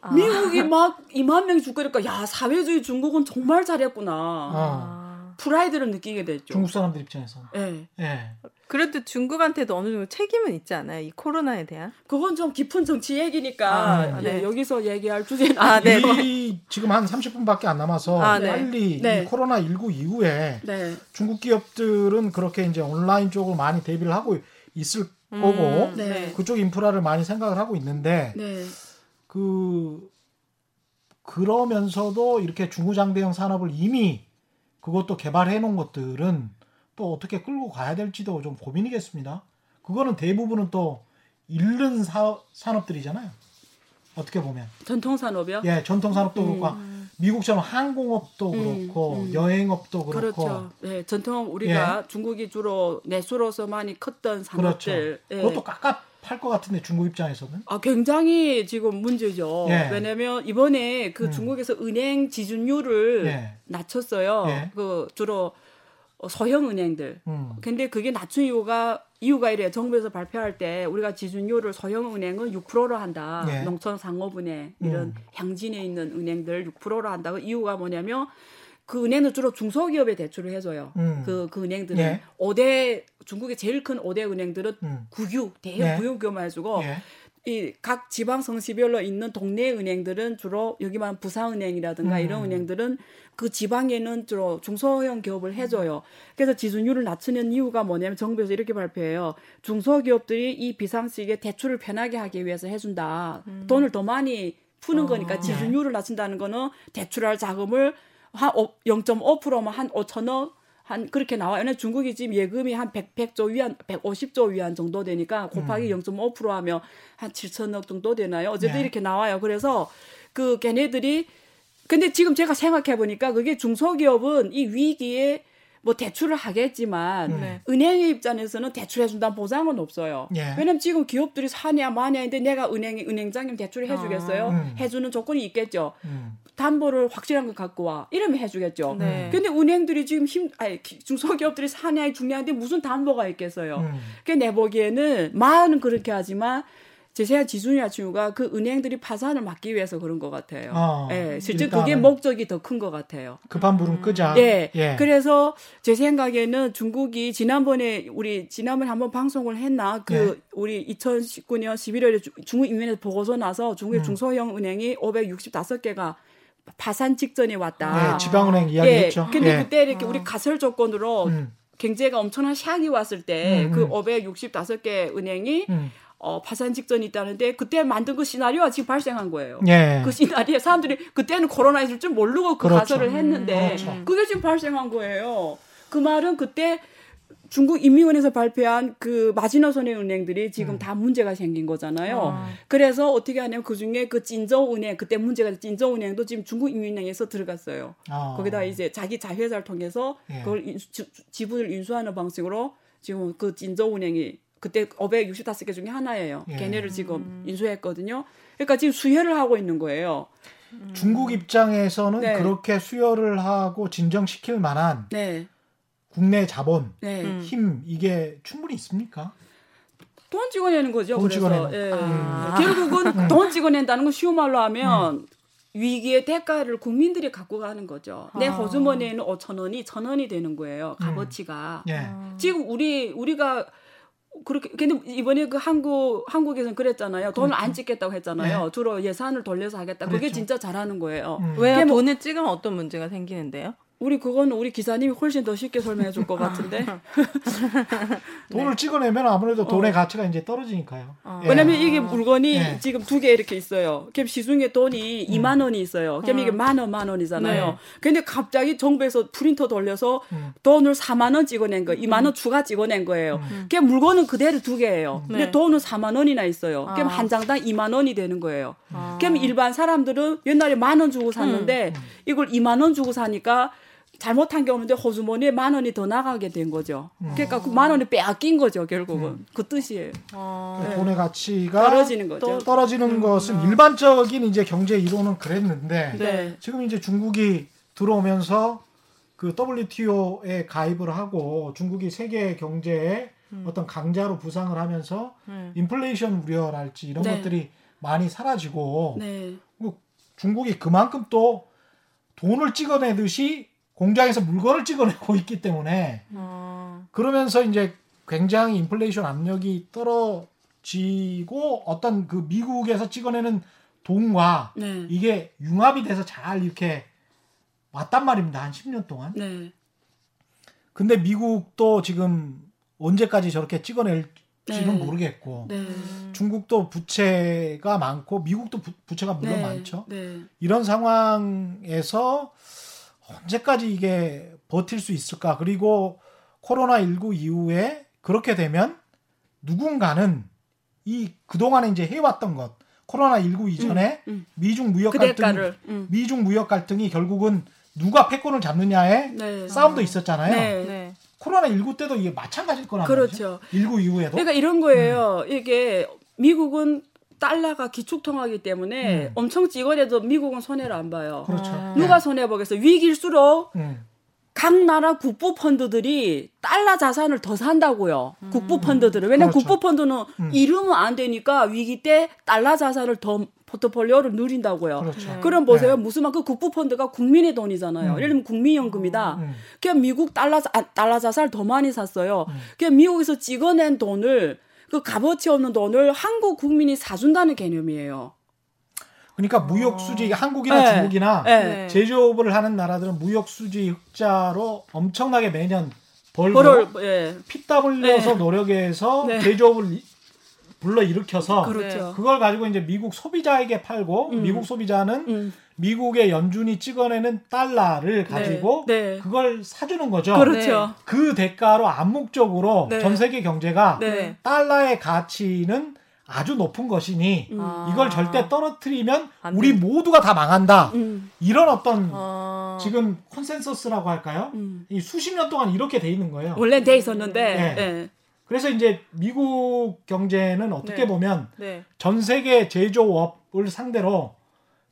아. 미국이 막 2만 명이 죽고 그러니까 야 사회주의 중국은 정말 잘했구나. 아. 프라이드를 느끼게 됐죠. 중국 사람들 입장에서. 예. 예. 그래도 중국한테도 어느 정도 책임은 있지 않아요? 이 코로나에 대한? 그건 좀 깊은 정치 얘기니까 아, 예, 네. 여기서 얘기할 주제는 아, 네. 이 지금 한 30분밖에 안 남아서 아, 네. 빨리 네. 이 코로나 19 이후에 네. 중국 기업들은 그렇게 이제 온라인 쪽으로 많이 대비를 하고 있을 음, 거고 네. 그쪽 인프라를 많이 생각을 하고 있는데 네. 그 그러면서도 이렇게 중구장대형 산업을 이미 그것도 개발해 놓은 것들은 또 어떻게 끌고 가야 될지도 좀 고민이겠습니다. 그거는 대부분은 또 잃는 사, 산업들이잖아요. 어떻게 보면 전통 산업이요? 예 전통 산업도 음. 그렇고 미국처럼 항공업도 음, 그렇고 음. 여행업도 그렇고 그렇죠. 네, 전통 우리가 중국이 주로 내수로서 많이 컸던 그렇죠. 산업들. 예. 그것도 깝깝할 것 같은데 중국 입장에서는 아, 굉장히 지금 문제죠. 예. 왜냐면 이번에 그 음. 중국에서 은행 지준율을 예. 낮췄어요. 예. 그 주로 소형 은행들. 음. 근데 그게 낮춘 이유가 이유가 이래요. 정부에서 발표할 때 우리가 지준율을 소형 은행은 6%로 한다. 예. 농촌 상업은행 이런 음. 향진에 있는 은행들 6%로 한다. 그 이유가 뭐냐면 그 은행은 주로 중소기업에 대출을 해줘요. 음. 그, 그 은행들은 예. 5대 중국의 제일 큰 5대 은행들은 음. 국유 대형 예. 국유기업만 해주고 예. 이 각 지방 성시별로 있는 동네 은행들은 주로 여기만 부산은행이라든가 음. 이런 은행들은 그 지방에는 주로 중소형 기업을 해줘요. 그래서 지수율을 낮추는 이유가 뭐냐면 정부에서 이렇게 발표해요. 중소기업들이 이 비상시기에 대출을 편하게 하기 위해서 해준다. 돈을 더 많이 푸는 거니까 지수율을 낮춘다는 거는 대출할 자금을 한 0.5%면 한 5천억 한 그렇게 나와요. 중국이 지금 예금이 한 100, 100조 위안, 150조 위안 정도 되니까 곱하기 0.5% 하면 한 7천억 정도 되나요? 어쨌든 네. 이렇게 나와요. 그래서 그 걔네들이 근데 지금 제가 생각해 보니까 그게 중소기업은 이 위기에 뭐 대출을 하겠지만 네. 은행의 입장에서는 대출해 준다는 보장은 없어요. 예. 왜냐면 지금 기업들이 사냐 마냐인데 내가 은행 은행장님 대출을 해주겠어요? 음. 해주는 조건이 있겠죠. 음. 담보를 확실한 거 갖고 와 이러면 해주겠죠. 네. 근데 은행들이 지금 힘 아니 기- 중소기업들이 사냐에 중요한데 무슨 담보가 있겠어요. 음. 그내 보기에는 말은 그렇게 하지만 제 생각 지준이나 친구가 그 은행들이 파산을 막기 위해서 그런 것 같아요. 어, 예, 실제. 그게 목적이 더 큰 것 같아요. 급한 불은 끄자. 예. 예. 그래서 제 생각에는 중국이 지난번에 우리 지난번에 한번 방송을 했나 그 네. 우리 2019년 11월에 주- 중국 인민에서 보고서 나서 음. 중국의 중소형 은행이 565개가 파산 직전에 왔다. 예, 지방은행 이야기했죠. 예. 근데 예. 그때 이렇게 우리 가설 조건으로 음. 경제가 엄청난 샥이 왔을 때 음, 그 음. 565개 은행이 음. 어, 파산 직전이 있다는데 그때 만든 그 시나리오가 지금 발생한 거예요. 예. 그 시나리오 사람들이 그때는 코로나 있을 줄 모르고 그 그렇죠. 가설을 했는데 그렇죠. 그게 지금 발생한 거예요. 그 말은 그때 중국 인민원에서 발표한 그 마지노선의 은행들이 지금 음. 다 문제가 생긴 거잖아요. 아. 그래서 어떻게 하냐면 그 중에 그 찐저은행 그때 문제가 된 찐저은행도 지금 중국 인민은행에서 들어갔어요. 어. 거기다 이제 자기 자회사를 통해서 예. 그걸 인수, 지- 지분을 인수하는 방식으로 지금 그 진저은행이 그때 565개 중에 하나예요. 예. 걔네를 지금 인수했거든요. 그러니까 지금 수혈을 하고 있는 거예요. 중국 입장에서는 네. 그렇게 수혈을 하고 진정시킬 만한 네, 국내 자본, 네. 음. 힘 이게 충분히 있습니까? 돈 찍어내는 거죠. 돈 그래서 찍어내는. 예. 아. 결국은 돈 찍어낸다는 건 쉬운 말로 하면 위기의 대가를 국민들이 갖고 가는 거죠. 내 아. 호주머니에는 5천 원이 천 원이 되는 거예요. 값어치가. 예. 지금 우리 우리가 그렇게 근데 이번에 그 한국 한국에서는 그랬잖아요. 돈을 안 찍겠다고 했잖아요. 주로 예산을 돌려서 하겠다. 그게 그렇죠. 진짜 잘하는 거예요. 음. 그게 뭐- 돈을 찍으면 어떤 문제가 생기는데요? 우리 그거는 우리 기사님이 훨씬 더 쉽게 설명해 줄 것 같은데. <laughs> 돈을 찍어내면 아무래도 돈의 가치가 이제 떨어지니까요. 어. 예. 왜냐면 이게 물건이 예. 지금 두 개 이렇게 있어요. 그럼 시중에 돈이 2만 원이 있어요. 그럼 이게 만 원, 만 원이잖아요. 네. 근데 갑자기 정부에서 프린터 돌려서 음. 돈을 4만 원 찍어낸 거예요. 2만 원 추가 찍어낸 거예요. 음. 그럼 물건은 그대로 두 개예요. 근데 네. 돈은 4만 원이나 있어요. 그럼 아. 한 장당 2만 원이 되는 거예요. 아. 그럼 일반 사람들은 옛날에 만 원 주고 샀는데 음. 이걸 2만 원 주고 사니까 잘못한 게 없는데 호주머니에 만 원이 더 나가게 된 거죠. 음. 그러니까 그 만 원이 빼앗긴 거죠, 결국은. 그 뜻이에요. 어. 그 돈의 가치가 떨어지는 거죠. 떨어지는 것은 일반적인 이제 경제 이론은 그랬는데 네. 지금 이제 중국이 들어오면서 그 WTO에 가입을 하고 중국이 세계 경제의 어떤 강자로 부상을 하면서 음. 인플레이션 우려랄지 이런 네. 것들이 많이 사라지고 네. 중국이 그만큼 또 돈을 찍어내듯이 공장에서 물건을 찍어내고 <laughs> 있기 때문에 어. 그러면서 이제 굉장히 인플레이션 압력이 떨어지고 어떤 그 미국에서 찍어내는 돈과 네. 이게 융합이 돼서 잘 이렇게 왔단 말입니다. 한 10년 동안. 네. 근데 미국도 지금 언제까지 저렇게 찍어낼지는 네. 모르겠고 네. 중국도 부채가 많고 미국도 부, 부채가 물론 네. 많죠. 네. 이런 상황에서 언제까지 이게 버틸 수 있을까? 그리고 코로나19 이후에 그렇게 되면 누군가는 이 그동안에 이제 해왔던 것, 코로나 19 이전에 음. 미중 무역 그 갈등이, 대가를. 음. 미중 무역 갈등이 결국은 누가 패권을 잡느냐에 네. 싸움도 있었잖아요. 네. 네. 코로나 19 때도 이게 마찬가지일 거란 그렇죠. 말이죠. 19 이후에도. 그러니까 이런 거예요. 음. 이게 미국은 달러가 기축통화기 때문에 음. 엄청 찍어내도 미국은 손해를 안 봐요. 그렇죠. 아. 예. 누가 손해 보겠어? 위기일수록 음. 각 나라 국부 펀드들이 달러 자산을 더 산다고요. 국부 펀드들은 왜냐 면 그렇죠. 국부 펀드는 음. 이름은 안 되니까 위기 때 달러 자산을 더 포트폴리오를 누린다고요. 그렇죠. 그럼 보세요. 네. 무슨 말그 국부 펀드가 국민의 돈이잖아요. 음. 예를 들면 국민연금이다. 음. 그냥 미국 달러 자- 아, 달러 자산을 더 많이 샀어요. 그냥 미국에서 찍어낸 돈을 그 값어치 없는 돈을 한국 국민이 사준다는 개념이에요. 그러니까 무역 수지 한국이나 네. 중국이나 네. 네. 제조업을 하는 나라들은 무역 수지 흑자로 엄청나게 매년 벌고 그걸 예. 피땀 흘려서 네. 노력해서 네. 제조업을 이- 불러 일으켜서 그렇죠. 그걸 가지고 이제 미국 소비자에게 팔고 음. 미국 소비자는 음. 미국의 연준이 찍어내는 달러를 가지고 네. 그걸 사주는 거죠. 그렇죠. 그 대가로 암묵적으로 네. 전 세계 경제가 네. 달러의 가치는 아주 높은 것이니 음. 아. 이걸 절대 떨어뜨리면 안 우리 돼. 모두가 다 망한다. 음. 이런 어떤 아. 지금 콘센서스라고 할까요? 음. 이 수십 년 동안 이렇게 돼 있는 거예요. 원래 돼 있었는데 네. 예. 그래서 이제 미국 경제는 어떻게 네. 보면 네. 전 세계 제조업을 상대로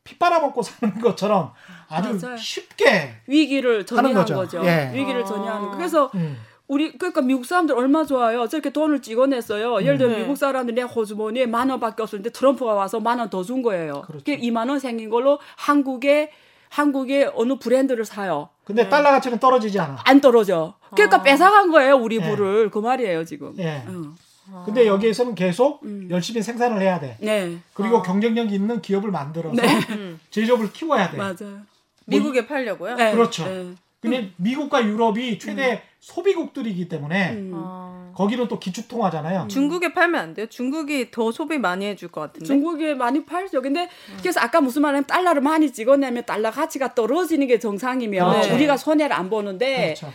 피 빨아먹고 사는 <laughs> 것처럼 아주 맞아요. 쉽게 위기를 전이한 거죠. 거죠. 예. 위기를 아. 전이하는 거. 그래서 음, 우리 그러니까 미국 사람들 얼마 좋아요. 저렇게 돈을 찍어냈어요. 예를 들어 네. 미국 사람들이 내 호주머니에 만 원밖에 없었는데 트럼프가 와서 만 원 더 준 거예요. 그렇죠. 그게 2만 원 생긴 걸로 한국에 한국의 어느 브랜드를 사요. 근데 달러 가치는 떨어지지 않아. 안 떨어져. 그러니까 아. 뺏어간 거예요, 우리 네. 부를. 그 말이에요, 지금. 예. 응. 근데 여기에서는 계속 음. 열심히 생산을 해야 돼. 네. 그리고 아. 경쟁력 있는 기업을 만들어서 네. 음. 제조업을 키워야 돼. 맞아요. 미국에 팔려고요? 네. 그렇죠. 네. 근데 미국과 유럽이 최대 소비국들이기 때문에 음. 아. 거기는 또 기축통화잖아요. 중국에 팔면 안 돼요? 중국이 더 소비 많이 해줄 것 같은데. 중국에 많이 팔죠. 근데 그래서 아까 무슨 말하면 달러를 많이 찍어내면 달러 가치가 떨어지는 게 정상이면 그렇죠. 우리가 손해를 안 보는데 그렇죠.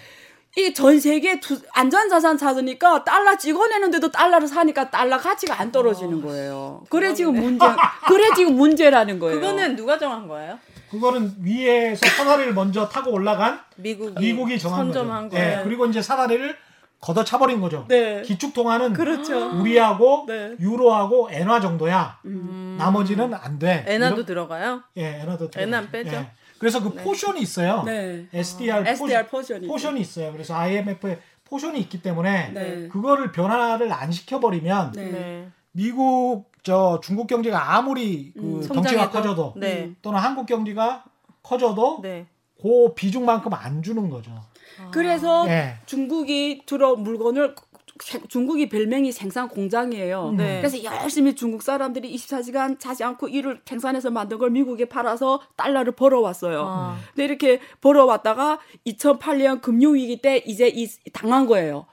이전 세계 투- 안전자산 찾으니까 달러 찍어내는데도 달러를 사니까 달러 가치가 안 떨어지는 거예요. 그래 지금 문제, 그래 지금 문제라는 거예요. 그거는 누가 정한 거예요? 그거는 위에서 사다리를 먼저 타고 올라간 미국이, 미국이 정한 거죠. 거예요. 예, 그리고 이제 사다리를 걷어 차버린 거죠. 네. 기축통화는 그렇죠. 우리하고 네. 유로하고 엔화 정도야. 음. 나머지는 안 돼. 엔화도 이런- 들어가요? 예, 엔화도. 엔화 빼죠? 예. 그래서 그 포션이 있어요. 네. SDR, SDR 포션이. 포션이 있어요. 그래서 IMF에 포션이 있기 때문에 네. 그거를 변화를 안 시켜버리면 네. 네. 미국 저 중국 경제가 아무리 그 음, 덩치가 성장해도? 커져도 네. 또는 한국 경제가 커져도 네. 그 비중만큼 안 주는 거죠. 그래서 예. 중국이 들어 물건을 생- 중국이 별명이 생산 공장이에요. 네. 그래서 열심히 중국 사람들이 24시간 자지 않고 일을 생산해서 만든 걸 미국에 팔아서 달러를 벌어왔어요. 아. 근데 이렇게 벌어왔다가 2008년 금융위기 때 이제 이 당한 거예요.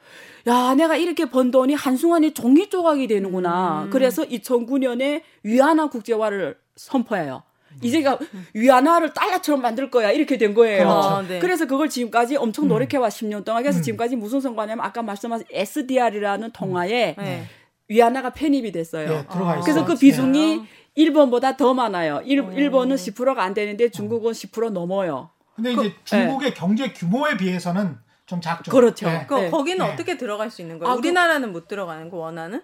야, 내가 이렇게 번 돈이 한순간에 종이 조각이 되는구나. 음. 그래서 2009년에 위안화 국제화를 선포해요. 이제가 위안화를 달러처럼 만들 거야 이렇게 된 거예요. 그렇죠. 네. 그래서 그걸 지금까지 엄청 노력해와 10년 동안 그래서 음. 지금까지 무슨 성과냐면 아까 말씀하신 SDR이라는 통화에 네. 위안화가 편입이 됐어요. 예, 들어가 아. 있어요. 그래서 그 예. 비중이 일본보다 더 많아요. 일, 어. 일본은 10%가 안 되는데 중국은 10% 넘어요. 근데 이제 중국의 경제 규모에 비해서는 좀 작죠. 그렇죠. 예. 그 네. 거기는 네. 어떻게 들어갈 수 있는 거예요? 아, 그- 우리나라는 못 들어가는 거 원하는?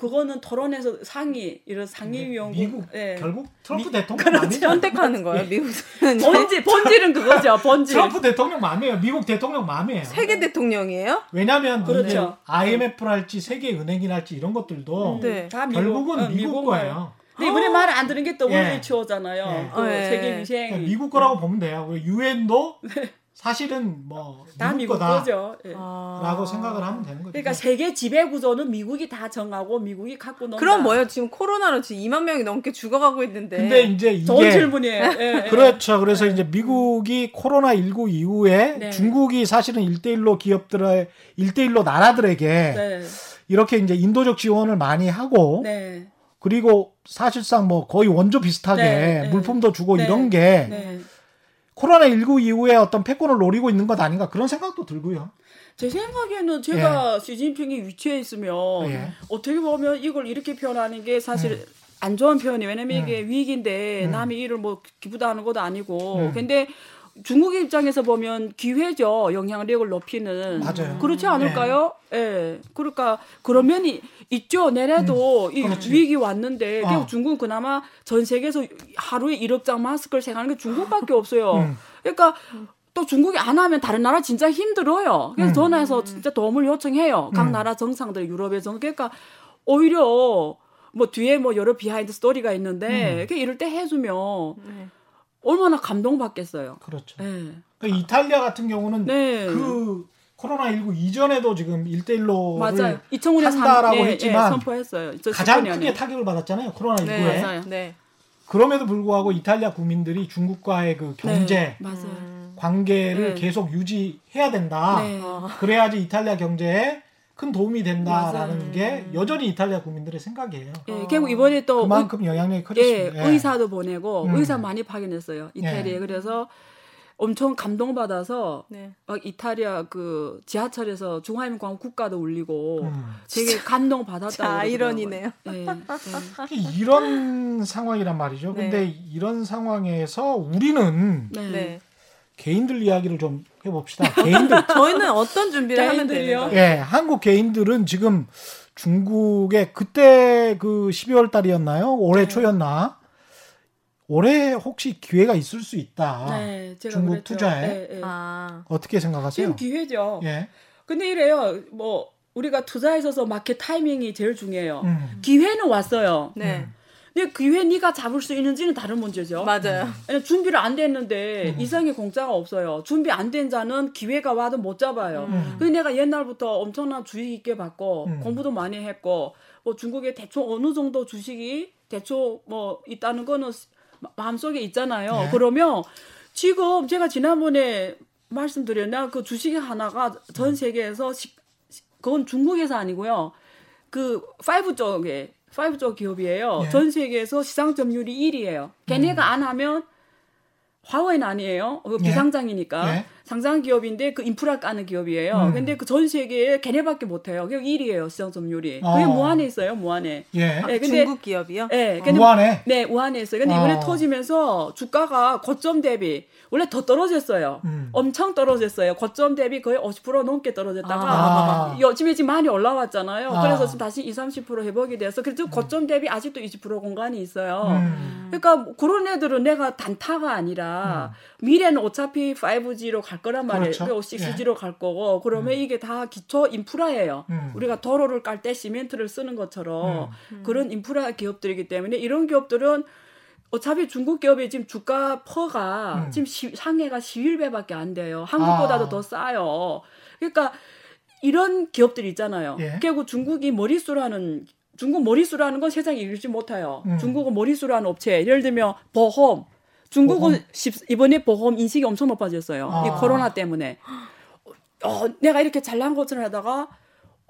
그거는 토론에서 상의 이런 상임위원 미국 예. 결국 트럼프 대통령 맘이죠. 선택하는 거예요, 미국은. <laughs> 본질 본질은 그거죠. 본질. 트럼프 대통령 맘이에요. 미국 대통령 맘이에요. 세계 대통령이에요? 왜냐하면 그렇죠. IMF랄지 세계 은행이랄지 이런 것들도 네. 다 미국, 결국은 어, 미국 미국 거예요. 근데 이번에 말 안 들은 게또 예. WHO잖아요. 예. 그 예. 세계 위생 그러니까 미국 거라고 보면 돼요. 유엔도 사실은 뭐다 미국 미국 거다라고 거죠. 예. 아. 생각을 하면 되는 거죠. 그러니까 세계 지배 구조는 미국이 다 정하고 미국이 갖고 논다. 그럼 뭐예요? 지금 코로나로 지금 2만 명이 넘게 죽어가고 있는데. 근데 이제 이게 좋은 질문이에요. 예, 예. 그렇죠. 그래서 이제 미국이 코로나 19 이후에 네. 중국이 사실은 1대1로 기업들의 1대1로 나라들에게 네. 이렇게 이제 인도적 지원을 많이 하고 네. 그리고 사실상 뭐 거의 원조 비슷하게 네, 네. 물품도 주고 네, 이런 게 네. 코로나 19 이후에 어떤 패권을 노리고 있는 것 아닌가 그런 생각도 들고요. 제 생각에는 제가 시진핑이 위치해 있으면 예. 어떻게 보면 이걸 이렇게 표현하는 게 사실 안 좋은 표현이 왜냐면 이게 위기인데 음. 남의 일을 뭐 기부다하는 것도 아니고 음. 근데 중국 입장에서 보면 기회죠 영향력을 높이는 맞아요. 그렇지 않을까요? 예. 그러니까 그런 면이 있죠. 내래도 이 음. 그렇지. 위기 왔는데 어. 중국은 그나마 전 세계에서 하루에 1억 장 마스크를 생산하는 게 중국밖에 없어요. 음. 그러니까 또 중국이 안 하면 다른 나라 진짜 힘들어요. 그래서 음. 전화해서 진짜 도움을 요청해요. 각 음. 나라 정상들 유럽의 정 그러니까 오히려 뭐 뒤에 뭐 여러 behind story가 있는데 음. 그 이럴 때 해주면 네. 얼마나 감동받겠어요. 그렇죠. 네. 그러니까 이탈리아 같은 경우는 네. 그 코로나 19 이전에도 지금 일대일로를 맞아요. 2009년 한다라고 예, 했지만 예, 선포했어요. 가장 2019년에. 크게 타격을 받았잖아요. 코로나 19에. 네. 맞아요. 네. 그럼에도 불구하고 이탈리아 국민들이 중국과의 그 경제 네. 관계를 네. 계속 유지해야 된다. 네. 그래야지 이탈리아 경제에 큰 도움이 된다라는 맞아요. 게 여전히 이탈리아 국민들의 생각이에요. 예, 결국 이번에 또 그만큼 영향력이 의, 예, 커졌습니다. 예. 의사도 보내고 음. 의사 많이 파견했어요. 이태리에. 예. 그래서 엄청 감동받아서 네. 막 이탈리아 그 지하철에서 중화인민공화국 국가도 울리고 음. 되게 감동 받았다고. 자, 아이러니네요. 네, 이런 상황이란 말이죠. 네. 근데 이런 상황에서 우리는 네. 네. 네. 개인들 이야기를 좀 해봅시다. <laughs> 개인들. 저희는 어떤 준비를 하면? 거예요? 예, 한국 개인들은 지금 중국에 그때 그 12월 달이었나요? 올해 네. 초였나? 올해 혹시 기회가 있을 수 있다. 네, 제가 중국 그랬죠. 투자에? 네, 네. 아. 어떻게 생각하세요? 지금 기회죠. 예. 근데 이래요. 뭐 우리가 투자에 있어서 마켓 타이밍이 제일 중요해요. 음. 기회는 왔어요. 네. 근데 기회 네가 잡을 수 있는지는 다른 문제죠. 맞아요. 아니, 준비를 안 됐는데 음. 이상의 공짜가 없어요. 준비 안 된 자는 기회가 와도 못 잡아요. 음. 근데 내가 옛날부터 엄청난 주식 있게 받고 음. 공부도 많이 했고 뭐 중국에 대충 어느 정도 주식이 대충 뭐 있다는 거는 마- 마음속에 있잖아요. 네. 그러면 지금 제가 지난번에 말씀드렸나 그 주식 하나가 전 세계에서 시- 시- 그건 중국에서 아니고요. 그 파이버 쪽에 파이버 쪽 기업이에요. 예. 전 세계에서 시장 점유율이 1위예요. 걔네가 안 하면 화웨이는 아니에요. 그 예. 비상장이니까 예. 상장 기업인데 그 인프라 까는 기업이에요. 음. 근데 그 전 세계에 걔네밖에 못 해요. 그게 1위예요. 시장 점유율이. 어. 그게 무한에 있어요. 무한에. 예. 네, 근데- 중국 기업이요? 예. 근데 무한에. 네, 우한에 있어요. 근데 이번에 어. 터지면서 주가가 고점 대비 원래 더 떨어졌어요. 음. 엄청 떨어졌어요. 고점 대비 거의 50% 넘게 떨어졌다가 아. 요즘에 지금 많이 올라왔잖아요. 아. 그래서 지금 다시 20, 30% 회복이 돼서 그래도 고점 대비 아직도 20% 공간이 있어요. 음. 그러니까 뭐 그런 애들은 내가 단타가 아니라 미래는 어차피 5G로 갈 거란 말이에요. 그렇죠. 그리고 6G로 갈 거고 그러면 이게 다 기초 인프라예요. 음. 우리가 도로를 깔 때 시멘트를 쓰는 것처럼 그런 인프라 기업들이기 때문에 이런 기업들은 어차피 중국 기업이 지금 주가 PER가 음. 지금 시- 상해가 11배밖에 안 돼요. 한국보다도 아. 더 싸요. 그러니까 이런 기업들이 있잖아요. 예. 결국 중국이 머리수라는 중국 머리수라는 건 세상에 이르지 못해요. 음. 중국은 머리수라는 업체 예를 들면 보험 중국은 보험? 십- 이번에 보험 인식이 엄청 높아졌어요. 아. 이 코로나 때문에. 어, 내가 이렇게 잘난 것을 하다가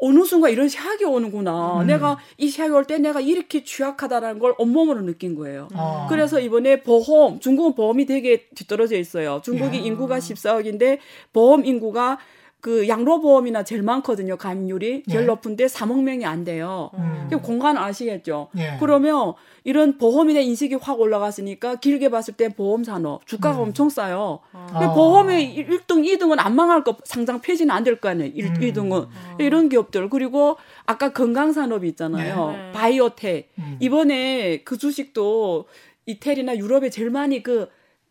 어느 순간 이런 시학이 오는구나. 음. 내가 이 시학이 올 때 내가 이렇게 취약하다라는 걸 온몸으로 느낀 거예요. 아. 그래서 이번에 보험, 중국은 보험이 되게 뒤떨어져 있어요. 중국이 야. 인구가 14억인데 보험 인구가 그 양로보험이나 제일 많거든요. 가입률이 제일 예. 높은데 3억 명이 안 돼요. 음. 그 공간 아시겠죠? 예. 그러면 이런 보험에 대한 인식이 확 올라갔으니까 길게 봤을 때 보험 산업 주가가 음. 엄청 싸요. 아. 보험의 1등, 2등은 안 망할 거 상장 폐지는 안 될 거 아니에요. 1, 음. 2등은 이런 기업들 그리고 아까 건강 산업이 있잖아요. 네. 바이오텍 음. 이번에 그 주식도 이태리나 유럽에 제일 많이 그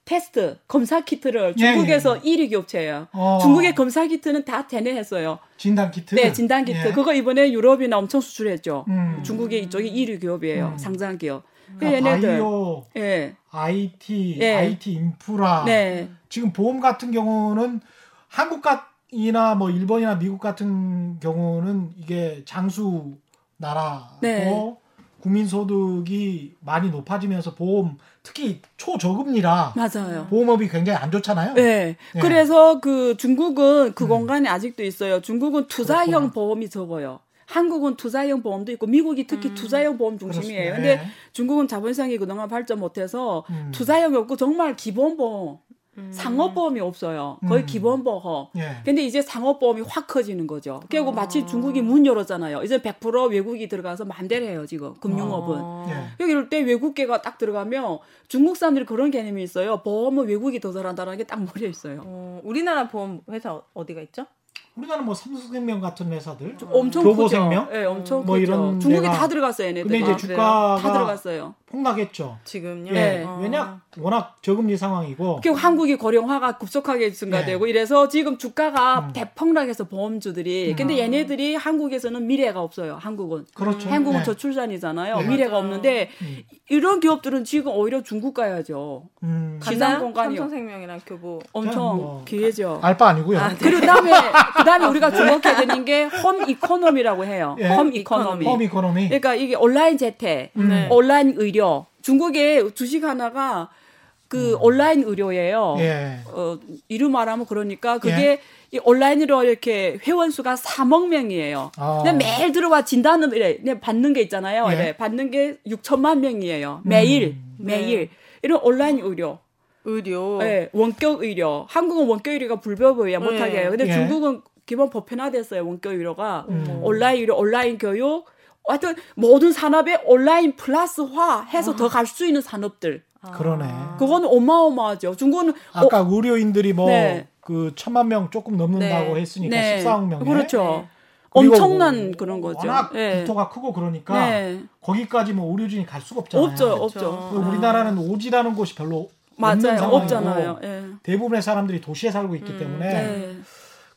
테스트 검사 키트를 예, 중국에서 예. 1위 기업체예요. 어. 중국의 검사 키트는 다 대내했어요. 진단 키트. 네, 진단 키트. 예. 그거 이번에 유럽이나 엄청 수출했죠. 음. 중국의 이쪽이 1위 기업이에요. 음. 상장 기업. 그러니까 얘네들. 바이오, 예. IT, 예. IT 인프라. 네. 지금 보험 같은 경우는 한국 이나 뭐 일본이나 미국 같은 경우는 이게 장수 나라고 네. 국민 소득이 많이 높아지면서 보험 특히 초저금리라 맞아요. 보험업이 굉장히 안 좋잖아요. 네. 예. 그래서 그 중국은 그 음. 공간에 아직도 있어요. 중국은 투자형 그렇구나. 보험이 적어요. 한국은 투자형 보험도 있고 미국이 특히 투자형 보험 중심이에요. 그렇습니다. 근데 예. 중국은 자본시장이 그동안 발전 못해서 음. 투자형이 없고 정말 기본 보험, 상업보험이 없어요. 거의 음. 기본 보험. 예. 근데 이제 상업보험이 확 커지는 거죠. 결국 마치 중국이 문 열었잖아요. 이제 100% 외국이 들어가서 마음대로 해요, 지금. 금융업은. 어. 예. 여기 이럴 때 외국계가 딱 들어가면 중국 사람들이 그런 개념이 있어요. 보험은 외국이 더 잘한다는 게 딱 머리에 있어요. 어, 우리나라 보험 회사 어- 어디가 있죠? 우리나라는 뭐 삼성생명 같은 회사들 엄청 교보생명? 네, 엄청 뭐 크죠. 이런 중국이 다 들어갔어요, 얘네들. 근데 이제 아, 주가가 다 들어갔어요. 폭락했죠. 지금요. 예. 네. 어. 왜냐 워낙 저금리 상황이고 결국 한국이 고령화가 급속하게 증가되고 예. 이래서 지금 주가가 음. 대폭락해서 보험주들이 근데 음. 얘네들이 한국에서는 미래가 없어요. 한국은 그렇죠. 한국은 예. 저출산이잖아요. 네. 미래가 맞아요. 없는데 음. 이런 기업들은 지금 오히려 중국 가야죠. 음? 공간이요. 삼성생명이랑 교보. 엄청 뭐 기회죠. 알 바 아니고요. 아, 그리고 그다음에 그다음에 우리가 주목해야 되는 게 home economy라고 해요. 예. home economy. home economy. 그러니까 이게 온라인 재택, 음. 네. 온라인 의료. 중국의 주식 하나가 그 온라인 의료예요. 음. 예. 어, 이름 말하면 그러니까 그게 이 온라인으로 이렇게 회원 수가 3억 명이에요. 아. 근데 매일 들어와 진단을 이래, 받는 게 있잖아요. 예. 이래 받는 게 6천만 명이에요. 매일 음. 매일 네. 이런 온라인 의료. 의료. 네, 원격 의료. 한국은 원격 의료가 불법이에요. 네. 못하게 해요. 근데 예. 중국은 기본 보편화됐어요. 원격 의료가. 음. 온라인 의료, 온라인 교육. 하여튼 모든 산업에 온라인 플러스화 해서 더 갈 수 있는 산업들. 아. 그러네. 그거는 어마어마하죠. 중국은 어, 아까 의료인들이 뭐 네. 그 천만 명 조금 넘는다고 네. 했으니까 네. 14억 명에 그렇죠. 그리고 엄청난 그런 거죠. 워낙 네. 국토가 크고 그러니까 네. 거기까지 뭐 의료진이 갈 수가 없잖아요. 없죠, 그렇죠. 없죠. 그리고 우리나라는 오지라는 곳이 별로 없는 맞아요. 상황이고 없잖아요. 예. 대부분의 사람들이 도시에 살고 있기 때문에 네.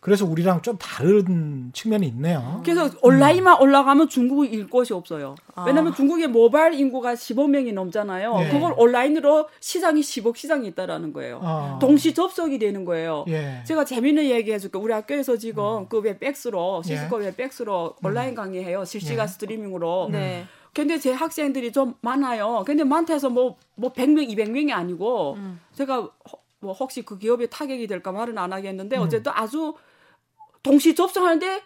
그래서 우리랑 좀 다른 측면이 있네요. 그래서 온라인만 올라가면 중국은 일 곳이 없어요. 아. 왜냐하면 중국의 모바일 인구가 15명이 넘잖아요. 네. 그걸 온라인으로 시장이 10억 시장이 있다라는 거예요. 어. 동시 접속이 되는 거예요. 예. 제가 재밌는 얘기 해줄게. 우리 학교에서 지금 그 Webex로 예. Cisco Webex로 온라인 강의해요. 실시간 예. 스트리밍으로. 네. 근데 제 학생들이 좀 많아요. 근데 많다 해서 뭐, 뭐 100명, 200명이 아니고, 음. 제가 허- 뭐 혹시 그 기업에 타격이 될까 말은 안 하겠는데, 음. 어쨌든 아주 동시 접속하는데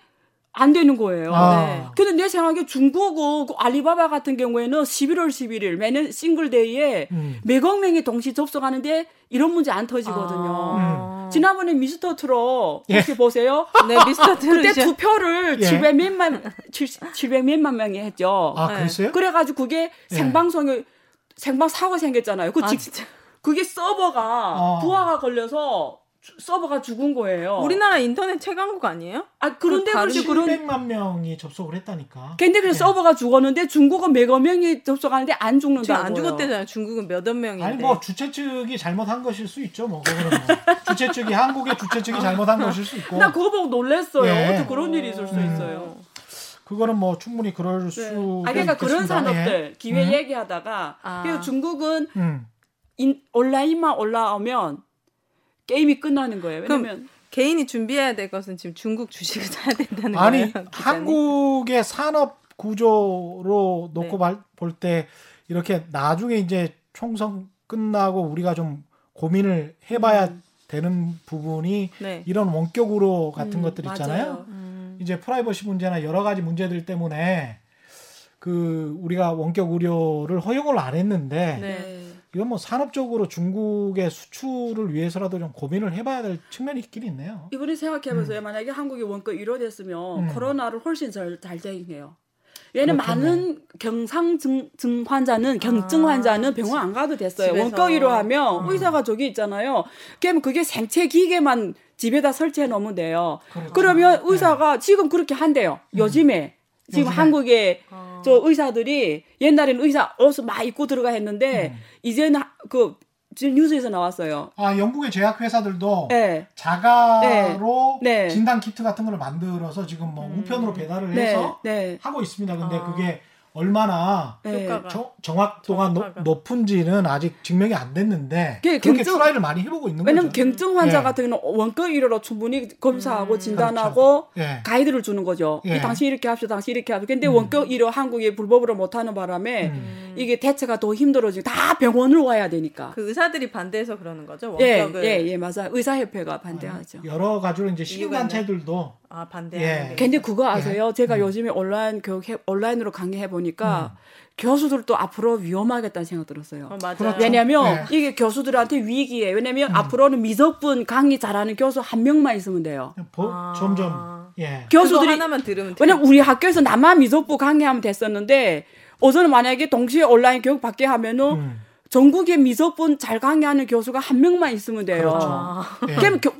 안 되는 거예요. 아. 네. 근데 내 생각에 중국은 그 알리바바 같은 경우에는 11월 11일 매년 싱글데이에 음. 몇억 명이 동시 접속하는데 이런 문제 안 터지거든요. 아. 지난번에 미스터 트롯 예. 혹시 보세요? <laughs> 네, 미스터 그때 트롯이 투표를 예. 700 몇만 700 몇만 명이 했죠. 아, 네. 그랬어요? 그래 가지고 그게 예. 생방송에 생방 사고 생겼잖아요. 그 아, 직- 진짜. 그게 서버가 어. 부하가 걸려서 주- 서버가 죽은 거예요. 우리나라 인터넷 최강국 아니에요? 아 그런데 그 그렇지 그런 700만 명이 접속을 했다니까. 근데 그 예. 서버가 죽었는데 중국은 몇억 명이 접속하는데 안 죽는다고요. 안 죽었대잖아요. 중국은 몇억 명인데. 아니 뭐 주최 측이 잘못한 것일 수 있죠. 뭐 그거는 뭐. 주최 측이 한국의 주최 측이 잘못한 것일 수 있고. 나 그거 보고 놀랬어요. 예. 어떻게 그런 일이 있을 수 음. 있어요. 그거는 뭐 충분히 그럴 네. 수. 아 그러니까 그런 산업들 기회 음. 얘기하다가 아. 그래서 중국은 음. 인, 온라인만 올라오면 게임이 끝나는 거예요. 왜냐면 개인이 준비해야 될 것은 지금 중국 주식을 사야 된다는 아니 거예요. 기자님? 한국의 산업 구조로 놓고 네. 볼때 이렇게 나중에 이제 총선 끝나고 우리가 좀 고민을 해봐야 음. 되는 부분이 네. 이런 원격으로 같은 음, 것들 있잖아요. 음. 이제 프라이버시 문제나 여러 가지 문제들 때문에 그 우리가 원격 의료를 허용을 안 했는데 네. 이건 뭐 산업적으로 중국의 수출을 위해서라도 좀 고민을 해봐야 될 측면이 있긴 있네요. 이번에 생각해보세요. 만약에 한국이 원격 1호 됐으면 음. 코로나를 훨씬 잘, 잘 대응해요. 얘는. 많은 경상 증 증 환자는 경증 아, 환자는 병원 안 가도 됐어요. 집에서. 원격 1호 하면 음. 의사가 저기 있잖아요. 그러면 그게 생체 기계만 집에다 설치해 놓으면 돼요. 그렇죠. 그러면 네. 의사가 지금 그렇게 한대요. 요즘에 지금 요즘에. 한국에 아. 저 의사들이 옛날에는 의사 옷을 막 입고 들어가 했는데 음. 이제는 하- 그 지금 뉴스에서 나왔어요. 아 영국의 제약 회사들도 네. 자가로 네. 네. 진단 키트 같은 걸 만들어서 지금 뭐 음. 우편으로 배달을 네. 해서 네. 하고 있습니다. 근데 아. 그게 얼마나 네. 효과가. 정, 정확도가 노- 정확하가. 높은지는 아직 증명이 안 됐는데 그게 그렇게 경증- try를 많이 해보고 있는 왜냐면 거죠. 경증 환자 예. 같은 경우는 원격 의료로 충분히 검사하고 음. 진단하고 예. 가이드를 주는 거죠. 예. 이 당신 이렇게 합시다, 당신 이렇게 합시다. 근데 음. 원격 의료 한국이 불법으로 못하는 바람에 음. 이게 대처가 더 힘들어지고 다 병원을 와야 되니까. 그 의사들이 반대해서 그러는 거죠. 예, 원격을 예, 예, 맞아요. 의사협회가 반대하죠. 여러 가지로 이제? 시민단체들도 아 반대하는 예. 게. 근데 그거 아세요? 제가 음. 요즘에 온라인 교육 해, 온라인으로 강의해 보니까 교수들도 앞으로 위험하겠다는 생각 들었어요. 어, 맞아요. 그렇죠. 왜냐면 네. 이게 교수들한테 위기에 왜냐면 음. 앞으로는 미적분 강의 잘하는 교수 한 명만 있으면 돼요. 보- 아. 점점 예. 교수들이 하나만 들으면 돼요. 왜냐면 우리 학교에서 나만 미적분 강의하면 됐었는데 어제는 만약에 동시에 온라인 교육 받게 하면은 음. 전국에 미적분 잘 강의하는 교수가 한 명만 있으면 돼요. 그렇죠. 아. 예. 그러면 교,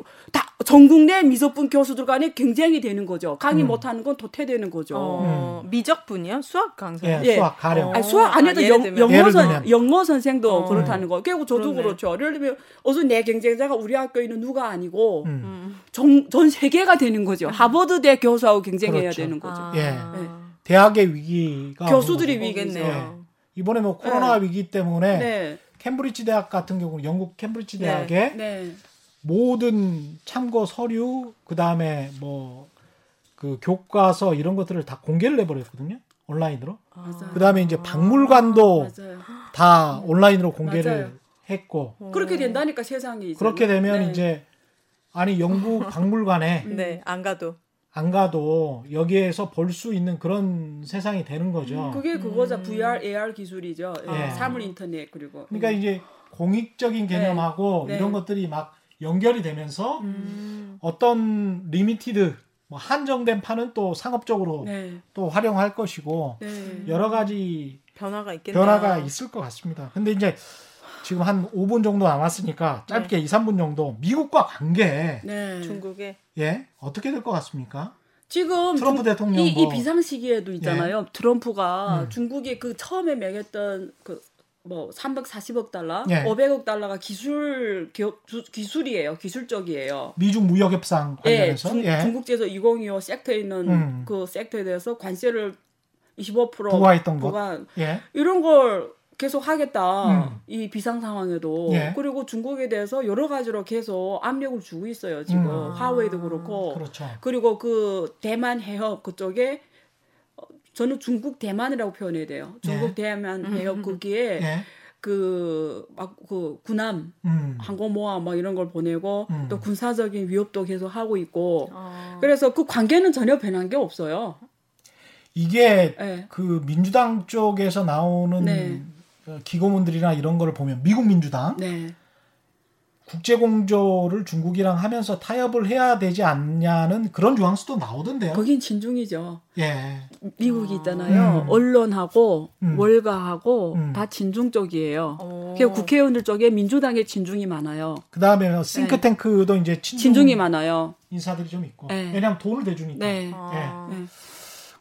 전국 내 미적분 교수들 간에 경쟁이 되는 거죠. 강의 음. 못하는 건 도태되는 거죠. 어, 미적분이요? 수학 강사. 예, 예. 수학 가령. 어. 아니, 수학 안 해도 아, 영. 영어, 선. 영어 선생도 어. 그렇다는 거. 그리고 저도 그렇네. 그렇죠 예를 들면 어서 내 경쟁자가 우리 학교에 있는 누가 아니고 음. 음. 전, 전 세계가 되는 거죠. 하버드대 교수하고 경쟁해야 그렇죠. 되는 거죠. 아. 예. 네. 대학의 위기가 교수들이. 위기죠. 오겠네요. 이번에 뭐 코로나 위기 때문에 네. 캠브리지 대학 같은 경우는 영국 캠브리지 네. 대학에 네. 모든 참고 서류 그다음에 뭐 그 교과서 이런 것들을 다 공개를 해버렸거든요 온라인으로 맞아요. 그다음에 이제 박물관도 맞아요. 다 온라인으로 공개를 맞아요. 했고 그렇게 된다니까 세상이 이제. 그렇게 되면 네. 이제 아니 영국 <laughs> 박물관에 네, 안 가도. 안 가도 여기에서 볼 수 있는 그런 세상이 되는 거죠. 그게 그거죠. VR, AR 기술이죠. 예. 사물 인터넷 그리고. 그러니까 이제 공익적인 개념하고 네. 이런 것들이 막 연결이 되면서 음. 어떤 limited 뭐 한정된 판은 또 상업적으로 네. 또 활용할 것이고 네. 여러 가지 변화가 있겠네요. 변화가 있을 것 같습니다. 근데 이제 지금 한 5분 정도 남았으니까 짧게 2, 3분 정도 미국과 관계 네. 중국에 예 어떻게 될 것 같습니까? 지금 트럼프 중- 대통령 이, 이 뭐- 비상 시기에도 있잖아요. 트럼프가 음. 중국이 그 처음에 매겼던 그 뭐 340억 달러, 예. 500억 달러가 기술 기업, 주- 기술이에요. 기술적이에요. 미중 무역 협상 예, 관련해서 중, 예, 중 국제에서 2025 섹터에 있는 음. 그 섹터에 대해서 관세를 25% 부과했던 것. 부과 예. 이런 걸 계속 하겠다. 음. 이 비상 상황에도 예. 그리고 중국에 대해서 여러 가지로 계속 압력을 주고 있어요. 지금 음. 화웨이도 그렇고 그렇죠. 그리고 그 대만 해협 그쪽에 어, 저는 중국 대만이라고 표현해야 돼요. 중국 대만 해협 거기에 예. 그막그 군함 음. 항공모함 막 이런 걸 보내고 음. 또 군사적인 위협도 계속 하고 있고 어. 그래서 그 관계는 전혀 변한 게 없어요. 이게 예. 그 민주당 쪽에서 나오는 네. 어, 기고문들이나 이런 거를 보면 미국 민주당 네. 국제 공조를 중국이랑 하면서 타협을 해야 되지 않냐는 그런 뉘앙스도 나오던데요. 거긴 진중이죠. 예. 미국이 있잖아요. 음. 언론하고 음. 월가하고 음. 다 진중 쪽이에요. 어. 그리고 국회의원들 쪽에 민주당의 진중이 많아요. 그 다음에 싱크탱크도 이제 친중 진중 이 많아요. 인사들이 좀 있고. 네. 왜냐하면 돈을 대주니까. 네. 아. 네.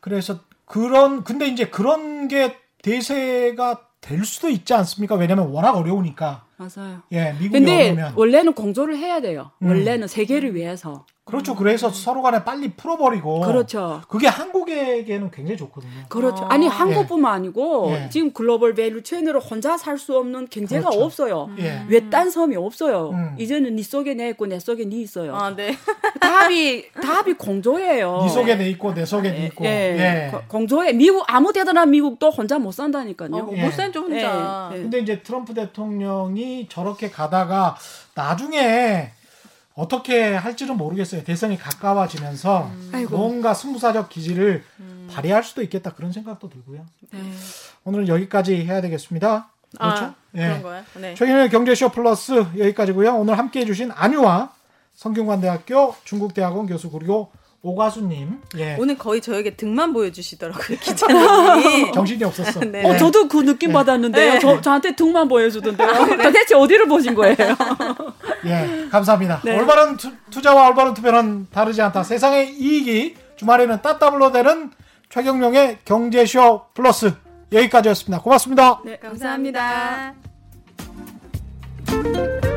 그래서 그런 근데 이제 그런 게 대세가 될 수도 있지 않습니까? 왜냐하면 워낙 어려우니까. 맞아요. 예, 미국이 근데. 원래는 공조를 해야 돼요. 음. 원래는 세계를 위해서. 그렇죠. 그래서 서로 간에 빨리 풀어버리고. 그렇죠. 그게 한국에게는 굉장히 좋거든요. 그렇죠. 아. 아니 한국뿐만 아니고 예. 지금 global value chain으로 혼자 살 수 없는 경제가 그렇죠. 없어요. 예. 외딴 섬이 없어요. 음. 이제는 네 속에 내 있고 내 속에 네 있어요. 아, 네. <laughs> 답이 답이 공조예요. 네 속에 내 있고 내 속에 네 있고. 예. 예. 거- 공조에 미국 아무 대단한 미국도 혼자 못 산다니까요. 어, 예. 못 살죠, 혼자. 예, 예. 근데 이제 트럼프 대통령이 저렇게 가다가 나중에 어떻게 할지는 모르겠어요. 대선이 가까워지면서 아이고. 뭔가 승부사적 기질을 발휘할 수도 있겠다 그런 생각도 들고요. 네. 오늘은 여기까지 해야 되겠습니다. 그렇죠? 아, 예. 그런 거야? 네. 최근의 경제쇼 플러스 여기까지고요. 오늘 함께해 주신 안유아 성균관대학교 중국대학원 교수 그리고 오가수님 예. 오늘 거의 저에게 등만 보여주시더라고요, 기자님이. <laughs> 정신이 없었어. 네. 어, 저도 그 느낌 받았는데요. 네. 저, 저한테 등만 보여주던데요. 도대체 어디를 보신 거예요? 예, 감사합니다. 네. 올바른 투, 투자와 올바른 투표는 다르지 않다. 세상의 이익이 주말에는 따따블로 되는 최경룡의 경제쇼 플러스 여기까지였습니다. 고맙습니다. 네, 감사합니다. 감사합니다.